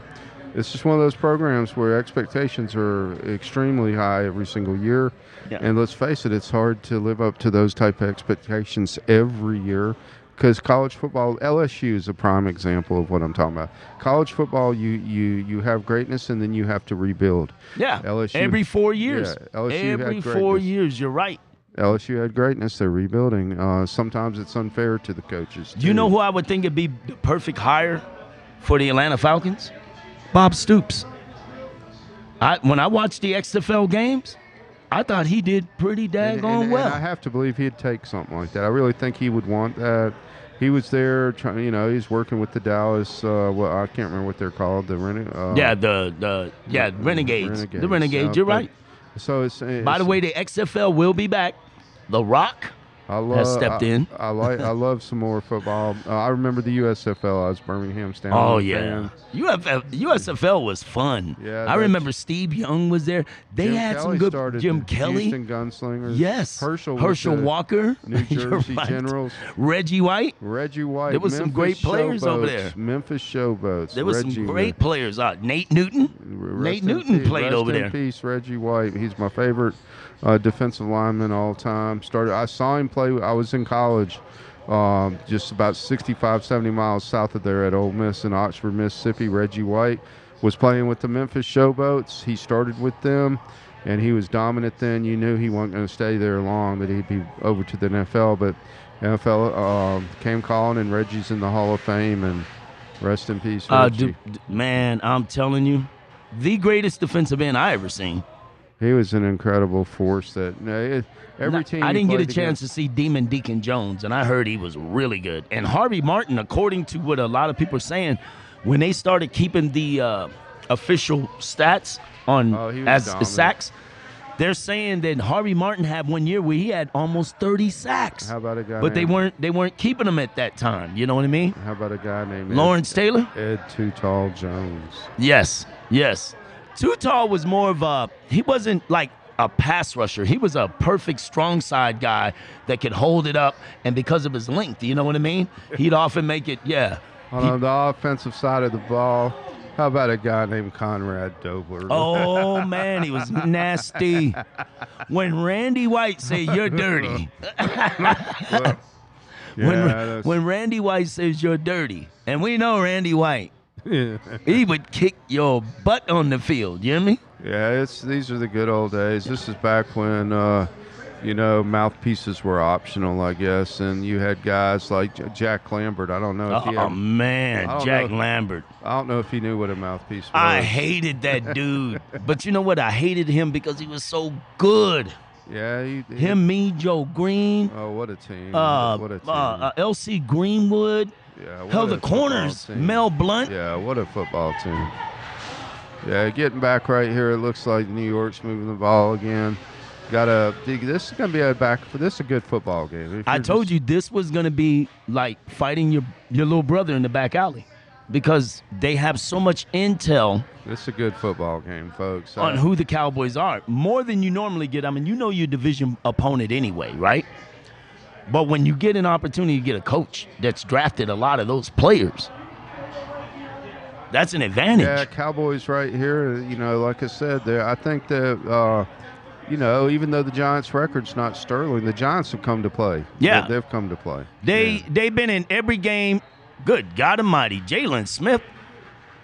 it's just one of those programs where expectations are extremely high every single year. Yeah. And let's face it, it's hard to live up to those type of expectations every year. Because college football, LSU is a prime example of what I'm talking about. College football, you you you have greatness and then you have to rebuild. Yeah. LSU every four years. Yeah, LSU every four years. You're right. LSU had greatness. They're rebuilding. Uh, sometimes it's unfair to the coaches. Do you know who I would think would be the perfect hire for the Atlanta Falcons? Bob Stoops. I when I watched the XFL games, I thought he did pretty And, daggone and- and well. I have to believe he'd take something like that. I really think he would want that. He was there, trying. You know, he's working with the Dallas. Uh, well, I can't remember what they're called. The Rene- uh, yeah, the the yeah Renegades. The Renegades. uh, You're but- right. So it's, it's By the way, the XFL will be back. The Rock. I love, has stepped I, in. I like. I love some more football. Uh, I remember the USFL. I was Birmingham Stallion Oh yeah, UFL, USFL was fun. Yeah, I remember Steve Young was there. They Jim had Kelly some good. Jim Kelly. Houston Gunslingers. Yes. Herschel. Herschel Walker. New Jersey right. Generals. Reggie White. Reggie White. There was some great players over there. Memphis Showboats. There was Reggie, some great players. Uh, Nate Newton. Rest Nate Newton peace- played rest over in there. Peace, Reggie White. He's my favorite uh, defensive lineman all time. Started. I saw him play. I was in college, um, just about 65, 70 miles south of there at Ole Miss in Oxford, Mississippi. Reggie White was playing with the Memphis Showboats. He started with them. And he was dominant then. You knew he wasn't going to stay there long, that he'd be over to the NFL. But NFL uh, came calling, and Reggie's in the Hall of Fame. And rest in peace, Uh, Reggie. d- d- man, I'm telling you, the greatest defensive end I ever seen. He was an incredible force. That it, every Now, team. I didn't get a chance to see Demon Deacon Jones, and I heard he was really good. And Harvey Martin, according to what a lot of people are saying, when they started keeping the uh, official stats on Oh, as dominant. sacks, they're saying that Harvey Martin had one year where he had almost 30 sacks. How about a guy? but they weren't they weren't keeping him at that time. You know what I mean? How about a guy named Lawrence Taylor. Ed, Ed Too Tall Jones? Yes, yes. Too tall was more of a he wasn't like a pass rusher. He was a perfect strong side guy that could hold it up and because of his length, you know what I mean? He'd often make it, yeah. On the offensive side of the ball, how about a guy named Conrad Dobler? Oh man, he was nasty. When Randy White say you're dirty, yeah, when when Randy White says you're dirty, and we know Randy White, he would kick your butt on the field. You hear me? yeah, it's these are the good old days. This is back when. Uh, you know, mouthpieces were optional, I guess, and you had guys like J- Jack Lambert. I don't know if he Oh had, man, Jack. Lambert. I don't know if he knew what a mouthpiece was. I hated that dude. but you know what? I hated him because he was so good. yeah, he, he- Him, me, Joe Greene, Oh, what a team! uh, what a team! uh, uh, L.C. Greenwood, yeah, hell, the corners, team. Mel Blount. Yeah, what a football team. Yeah, getting back right here, it looks like New York's moving the ball again. Got a this is gonna be a back for this is a good football game. I told just- you this was gonna be like fighting your your little brother in the back alley, because they have so much intel this is a good football game, folks. on Uh, who the Cowboys are, more than you normally get. I mean, you know your division opponent anyway, right? But when you get an opportunity to get a coach that's drafted a lot of those players, that's an advantage. Yeah, Cowboys right here. You know, like I said, there. I think that uh, you know, even though the Giants' record's not sterling, the Giants have come to play. Yeah. They, have come to play. They Yeah. they've been in every game. Good God Almighty, Jaylon Smith,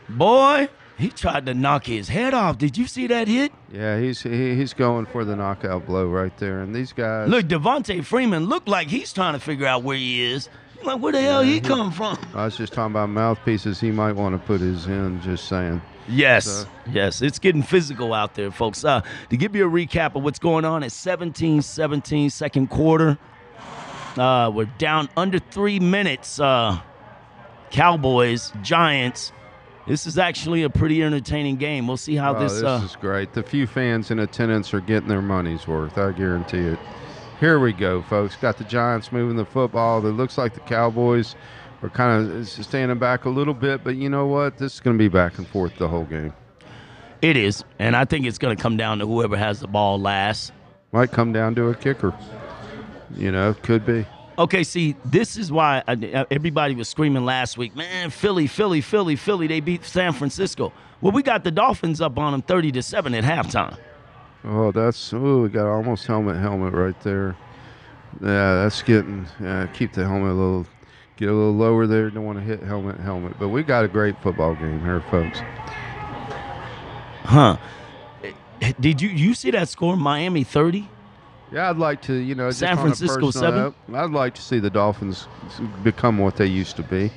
boy, he tried to knock his head off. Did you see that hit? Yeah, he's he, he's going for the knockout blow right there, and these guys. Look, Devonta Freeman looked like he's trying to figure out where he is. Like, where the hell he come from? I was just talking about mouthpieces. He might want to put his in. Just saying. Yes, So- yes, it's getting physical out there, folks. Uh, to give you a recap of what's going on at 17-17 second quarter, uh, we're down under three minutes. Uh, Cowboys, Giants. This is actually a pretty entertaining game. We'll see how Oh, this. this uh, is great. The few fans in attendance are getting their money's worth. I guarantee it. Here we go, folks. Got the Giants moving the football. It looks like the Cowboys are kind of standing back a little bit, but you know what? This is going to be back and forth the whole game. It is, and I think it's going to come down to whoever has the ball last. Might come down to a kicker. You know, could be. Okay, see, this is why I, everybody was screaming last week, man, Philly, Philly, Philly, Philly, they beat San Francisco. Well, we got the Dolphins up on them 30 to 7 at halftime. Oh, that's oh, we got almost helmet helmet right there. Yeah, that's getting yeah, keep the helmet a little get a little lower there. Don't want to hit helmet helmet. But we got a great football game here, folks. Huh. Eh, did you you see that score Miami 30? Yeah, I'd like to, you know, San Francisco seven. Note, I'd like to see the Dolphins become what they used to be.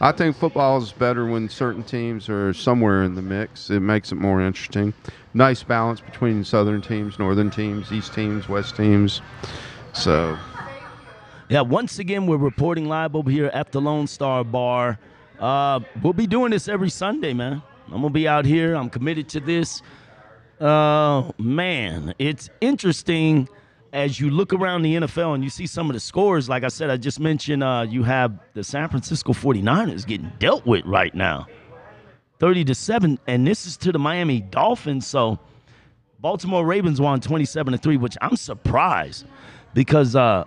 I think football is better when certain teams are somewhere in the mix. It makes it more interesting. Nice balance between southern teams, northern teams, east teams, west teams. So, yeah. Once again, we're reporting live over here at the Lone Star Bar. Uh, we'll be doing this every Sunday, man. I'm gonna be out here. I'm committed to this. Uh, man, it's interesting as you look around the NFL and you see some of the scores, like I said, I just mentioned uh, you have the San Francisco 49ers getting dealt with right now. 30 to 7, and this is to the Miami Dolphins. So Baltimore Ravens won 27 to 3, which I'm surprised because uh,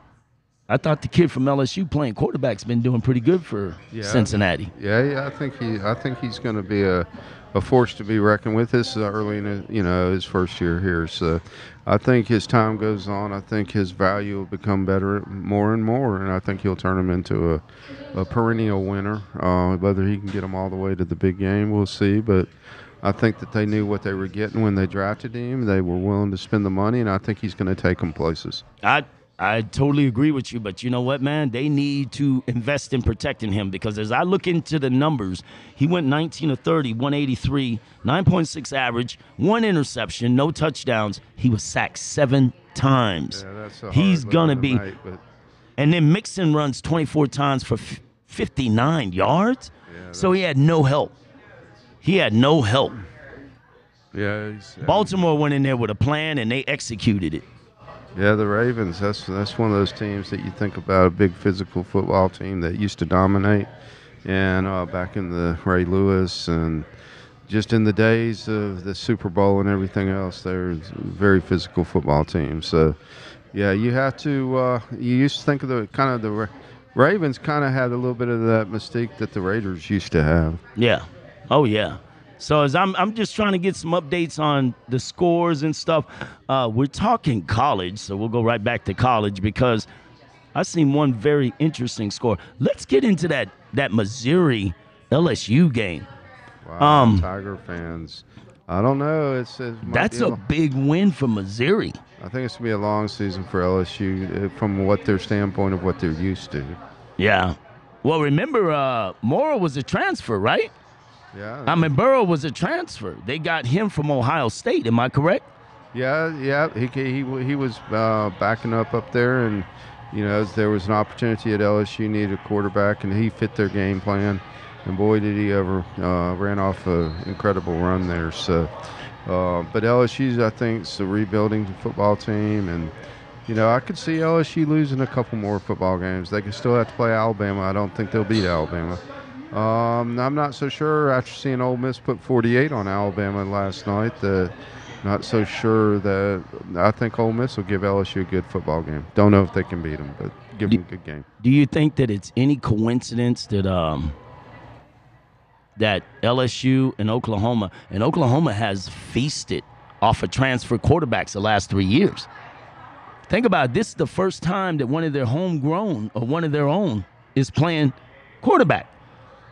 I thought the kid from LSU playing quarterback's been doing pretty good for yeah. Cincinnati. Yeah, yeah, I think he I think he's going to be a a force to be reckoned with. This is early in his, you know his first year here, so I think as time goes on, I think his value will become better more and more, and I think he'll turn him into a, a perennial winner. Uh, whether he can get him all the way to the big game, we'll see. But I think that they knew what they were getting when they drafted him. They were willing to spend the money, and I think he's going to take them places. I I totally agree with you, but you know what, man? They need to invest in protecting him because as I look into the numbers, he went 19 to 30, 183, 9.6 average, one interception, no touchdowns. He was sacked seven times. Yeah, He's gonna be. Night, and then Mixon runs 24 times for 59 yards. Yeah, so he had no help. He had no help. Yeah, Baltimore went in there with a plan and they executed it. Yeah, the Ravens. That's that's one of those teams that you think about a big physical football team that used to dominate, and uh, back in the Ray Lewis and just in the days of the Super Bowl and everything else, they're a very physical football team. So, yeah, you have to. Uh, you used to think of the kind of the Ravens kind of had a little bit of that mystique that the Raiders used to have. Yeah. Oh yeah. So as I'm, I'm just trying to get some updates on the scores and stuff. Uh, we're talking college, so we'll go right back to college because I seen one very interesting score. Let's get into that that Missouri LSU game. Wow, um, Tiger fans. I don't know. It's, it's that's a big win for Missouri. I think it's gonna be a long season for LSU uh, from what their standpoint of what they're used to. Yeah. Well, remember, uh, Mora was a transfer, right? Yeah. I mean, Burrow was a transfer. They got him from Ohio State. Am I correct? Yeah, yeah. He he he was uh, backing up up there, and you know as there was an opportunity at LSU needed a quarterback, and he fit their game plan. And boy, did he ever uh, ran off an incredible run there. So, uh, but LSU's I think is a rebuilding football team, and you know I could see LSU losing a couple more football games. They can still have to play Alabama. I don't think they'll beat Alabama. Um, I'm not so sure after seeing Ole Miss put 48 on Alabama last night. That not so sure that I think Ole Miss will give LSU a good football game. Don't know if they can beat them, but give do, them a good game. Do you think that it's any coincidence that um that LSU and Oklahoma and Oklahoma has feasted off of transfer quarterbacks the last three years? Think about it. this is the first time that one of their homegrown or one of their own is playing quarterback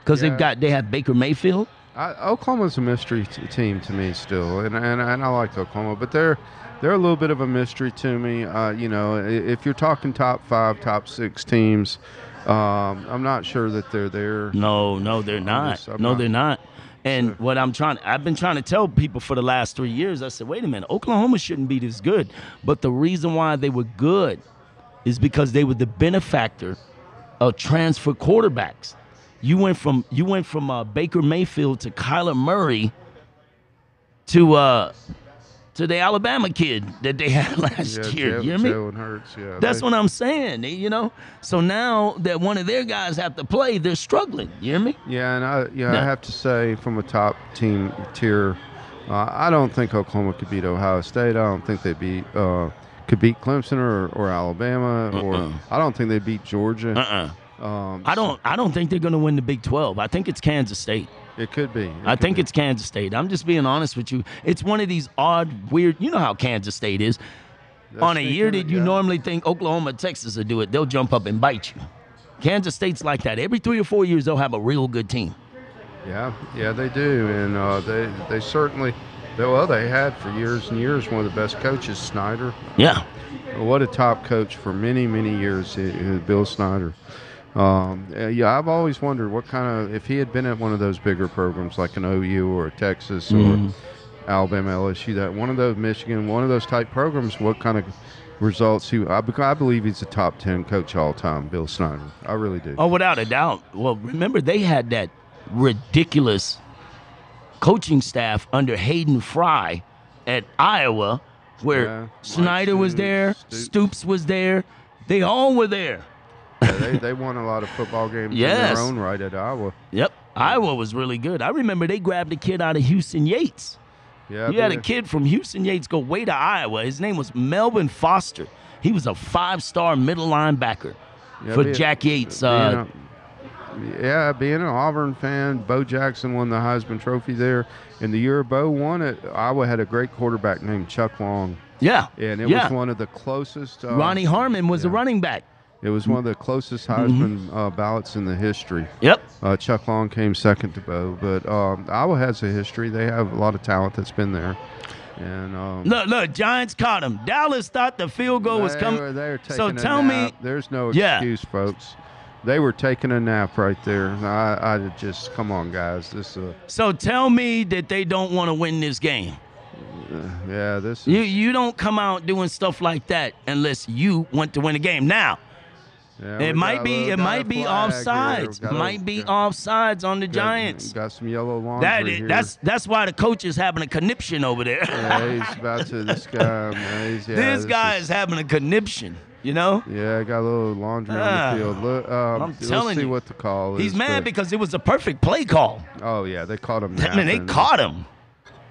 because yeah. they've got they have Baker Mayfield. I, Oklahoma's a mystery t- team to me still, and, and and I like Oklahoma, but they're they're a little bit of a mystery to me. Uh, you know, if you're talking top five, top six teams, um, I'm not sure that they're there. No, no, they're not. No, not, they're not. And sure. what I'm trying, I've been trying to tell people for the last three years. I said, wait a minute, Oklahoma shouldn't be this good. But the reason why they were good is because they were the benefactor of transfer quarterbacks. You went from you went from uh, Baker Mayfield to Kyler Murray to uh, to the Alabama kid that they had last yeah, year. Jalen, you hear me? Hurts, yeah. That's they, what I'm saying. You know, so now that one of their guys have to play, they're struggling. You hear me? Yeah, and I yeah I have to say from a top team tier. Uh, I don't think Oklahoma could beat Ohio State. I don't think they beat uh, could beat Clemson or, or Alabama, or Uh-uh. I don't think they beat Georgia. Uh-uh. Um, I don't. I don't think they're going to win the Big 12. I think it's Kansas State. It could be. It I could think be. it's Kansas State. I'm just being honest with you. It's one of these odd, weird. You know how Kansas State is. They're On a year that you yeah. normally think Oklahoma, Texas will do it, they'll jump up and bite you. Kansas State's like that. Every three or four years, they'll have a real good team. Yeah, yeah, they do, and uh, they they certainly. Well, they had for years and years one of the best coaches, Snyder. Yeah. What a top coach for many, many years, eh, Bill Snyder. Um, eh, yeah, I've always wondered what kind of if he had been at one of those bigger programs like an OU or Texas or Alabama, LSU, that one of those Michigan, one of those type programs, what kind of results he? I, I believe he's a top ten coach all time, Bill Snyder. I really do. Oh, without a doubt. Well, remember they had that ridiculous coaching staff under Hayden Fry at Iowa, where Yeah, Snyder was there, Stoops. Stoops was there. They all were there. They, they won a lot of football games in Yes. their own right at Iowa. Yep. Iowa was really good. I remember they grabbed a kid out of Houston Yates. Yeah, You had a kid from Houston Yates go way to Iowa. His name was Melvin Foster. He was a five-star middle linebacker Yeah, for Jack Yates. being Uh, a- yeah, being an Auburn fan, Bo Jackson won the Heisman Trophy there. In the year Bo won it, Iowa had a great quarterback named Chuck Long, yeah. and it yeah. was one of the closest. Uh, Ronnie Harmon was yeah. running back. It was one of the closest Mm-hmm. Heisman uh, ballots in the history. Yep. Uh, Chuck Long came second to Bo, but um, Iowa has a history. They have a lot of talent that's been there, and um, Look, look, Giants caught him. Dallas thought the field goal was coming. were- they were taking So tell me- there's no Yeah. excuse, folks. They were taking a nap right there. I, I just come on, guys. This, uh, So tell me that they don't want to win this game. yeah, this. Is, You you don't come out doing stuff like that unless you want to win a game. Now yeah, it might a be it might be offsides. A- Might be got- offsides on the got- Giants. Got some yellow laundry That here. that's that's why the coach is having a conniption over there. yeah, he's about to. This guy, man, he's, yeah, this guy is having a conniption. You know. Yeah, I got a little laundry Ah, on the field. Look, um, I'm let's telling see you. what the call is. He's mad but- because it was a perfect play call. Oh yeah, they caught him. I mean, they caught him.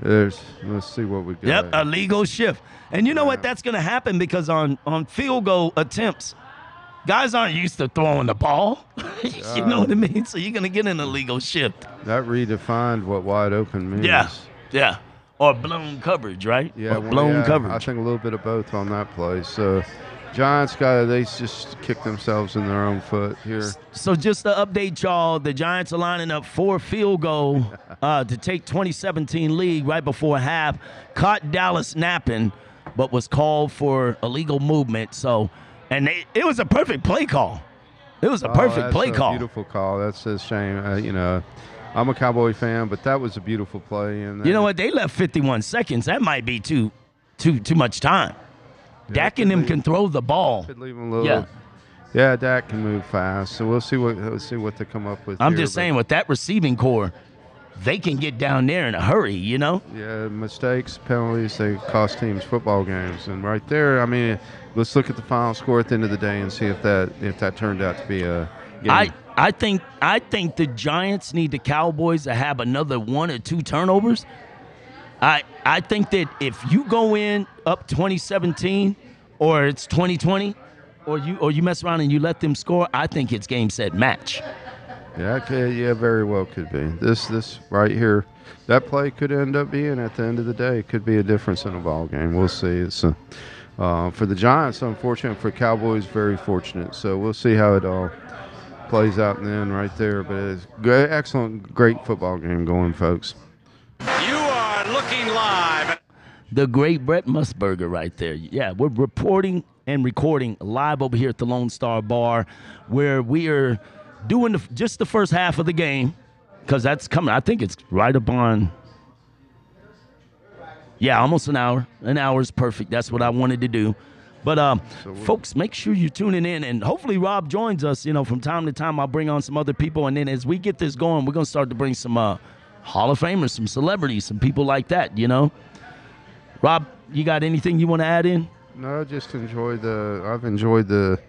There's. Let's see what we got. Yep, a legal shift. And you know what? That's going to happen because on on field goal attempts, guys aren't used to throwing the ball. you know what I mean? So you're going to get an illegal shift. That redefined what wide open means. Yeah, yeah. Or blown coverage, right? Yeah, well, blown yeah, I think a little bit of both on that play. So, Giants got they just kicked themselves in their own foot here. So just to update y'all, the Giants are lining up for field goal uh, to take 2017 league right before half. Caught Dallas napping, but was called for illegal movement. So, and they, it was a perfect play call. It was a Oh, perfect play a call. Beautiful call. That's a shame. Uh, you know, I'm a Cowboy fan, but that was a beautiful play. And You know what? They left 51 seconds. That might be too, too, too much time. Dak and him leave- can throw the ball. Could leave them a little. Yeah. Yeah, Dak can move fast. So we'll see what we'll see what they come up with. I'm here, just saying, with that receiving corps, they can get down there in a hurry. You know. Yeah, mistakes, penalties, they cost teams football games. And right there, I mean, let's look at the final score at the end of the day and see if that if that turned out to be a game. I I think I think the Giants need the Cowboys to have another one or two turnovers. I I think that if you go in up 2017 or it's 2020 or you or you mess around and you let them score, I think it's game set match. Yeah, it could, yeah, very well could be. This this right here, that play could end up being at the end of the day could be a difference in a ball game. We'll see. It's uh, uh, for the Giants, unfortunate. For Cowboys, very fortunate. So we'll see how it all plays out in the end right there. But it's great, excellent, great football game going, folks. You are looking live. The great Brent Musburger right there. Yeah, we're reporting and recording live over here at the Lone Star Bar, where we are doing the, just the first half of the game, because that's coming. I think it's right upon. Yeah, almost an hour. An hour is perfect. That's what I wanted to do. But um, folks, make sure you're tuning in, and hopefully Rob joins us. You know, from time to time, I'll bring on some other people, and then as we get this going, we're gonna start to bring some uh, Hall of Famers, some celebrities, some people like that. You know. Rob, you got anything you want to add in? No, just enjoy the. I've enjoyed the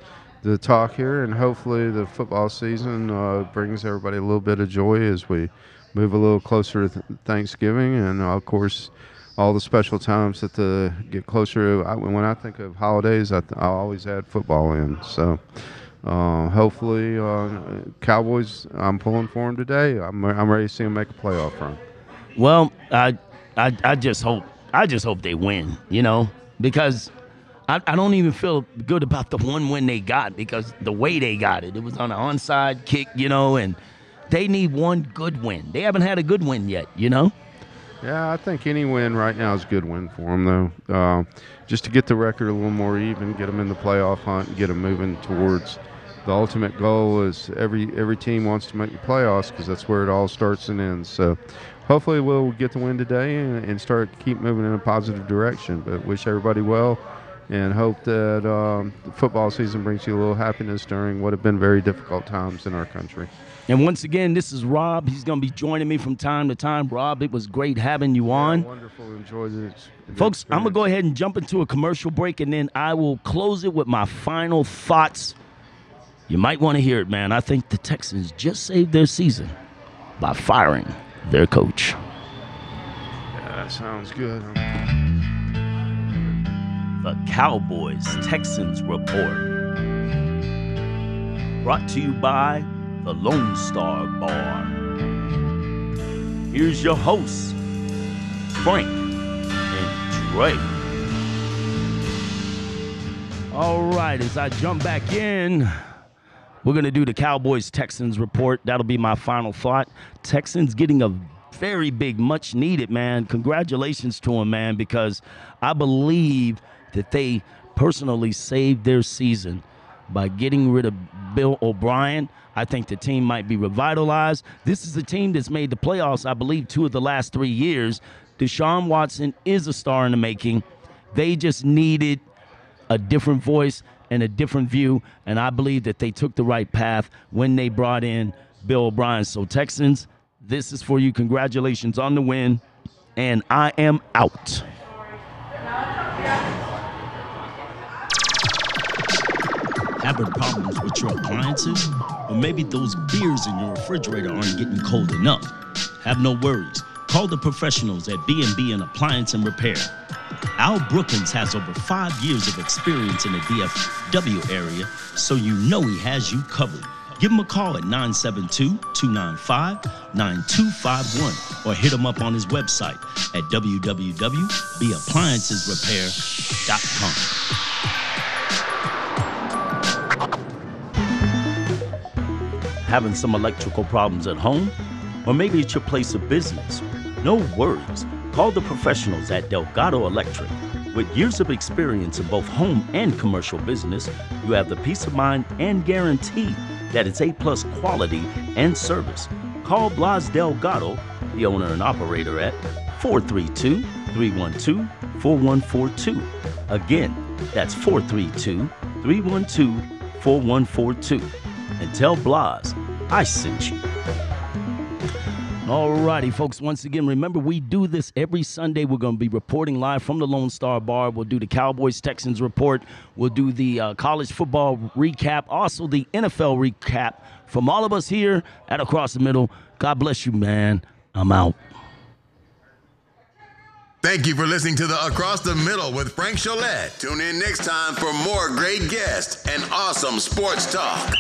the talk here, and hopefully the football season uh, brings everybody a little bit of joy as we move a little closer to Thanksgiving, and of course, all the special times that the get closer. I, when I think of holidays, I, I always add football in. So. Uh, hopefully, uh, Cowboys. I'm pulling for them today. I'm, I'm ready to see them make a playoff run. Well, I, I, I just hope, I just hope they win. You know, because I, I don't even feel good about the one win they got because the way they got it, it was on an onside kick. You know, and they need one good win. They haven't had a good win yet. You know. Yeah, I think any win right now is a good win for them, though. Uh, just to get the record a little more even, get them in the playoff hunt, and get them moving towards the ultimate goal is every every team wants to make the playoffs because that's where it all starts and ends. So hopefully we'll get the win today and, and start keep moving in a positive direction. But wish everybody well and hope that um, the football season brings you a little happiness during what have been very difficult times in our country. And once again, this is Rob. He's going to be joining me from time to time. Rob, it was great having you on. Yeah, wonderful. Enjoy this. Folks, I'm going to go ahead and jump into a commercial break and then I will close it with my final thoughts you might want to hear it, man. I think the Texans just saved their season by firing their coach. Yeah, that sounds good. The Cowboys Texans Report. Brought to you by the Lone Star Bar. Here's your hosts, Frank and Dre. All right, as I jump back in, we're going to do the Cowboys Texans report. That'll be my final thought. Texans getting a very big, much needed, man. Congratulations to him, man, because I believe that they personally saved their season by getting rid of Bill O'Brien. I think the team might be revitalized. This is a team that's made the playoffs, I believe, two of the last three years. Deshaun Watson is a star in the making. They just needed a different voice and a different view. And I believe that they took the right path when they brought in Bill O'Brien. So, Texans, this is for you. Congratulations on the win. And I am out. Having problems with your appliances? Or maybe those beers in your refrigerator aren't getting cold enough? Have no worries. Call the professionals at B&B and Appliance and Repair. Al Brookins has over five years of experience in the DFW area, so you know he has you covered. Give him a call at 972 295 9251 or hit him up on his website at www.beappliancesrepair.com. Having some electrical problems at home? Or maybe it's your place of business? No worries. Call the professionals at Delgado Electric. With years of experience in both home and commercial business, you have the peace of mind and guarantee that it's A plus quality and service. Call Blas Delgado, the owner and operator, at 432 312 4142. Again, that's 432 312 4142. And tell Blas I sent you. All righty, folks. Once again, remember we do this every Sunday. We're going to be reporting live from the Lone Star Bar. We'll do the Cowboys Texans report. We'll do the uh, college football recap, also the NFL recap. From all of us here at Across the Middle, God bless you, man. I'm out. Thank you for listening to the Across the Middle with Frank Cholette. Tune in next time for more great guests and awesome sports talk.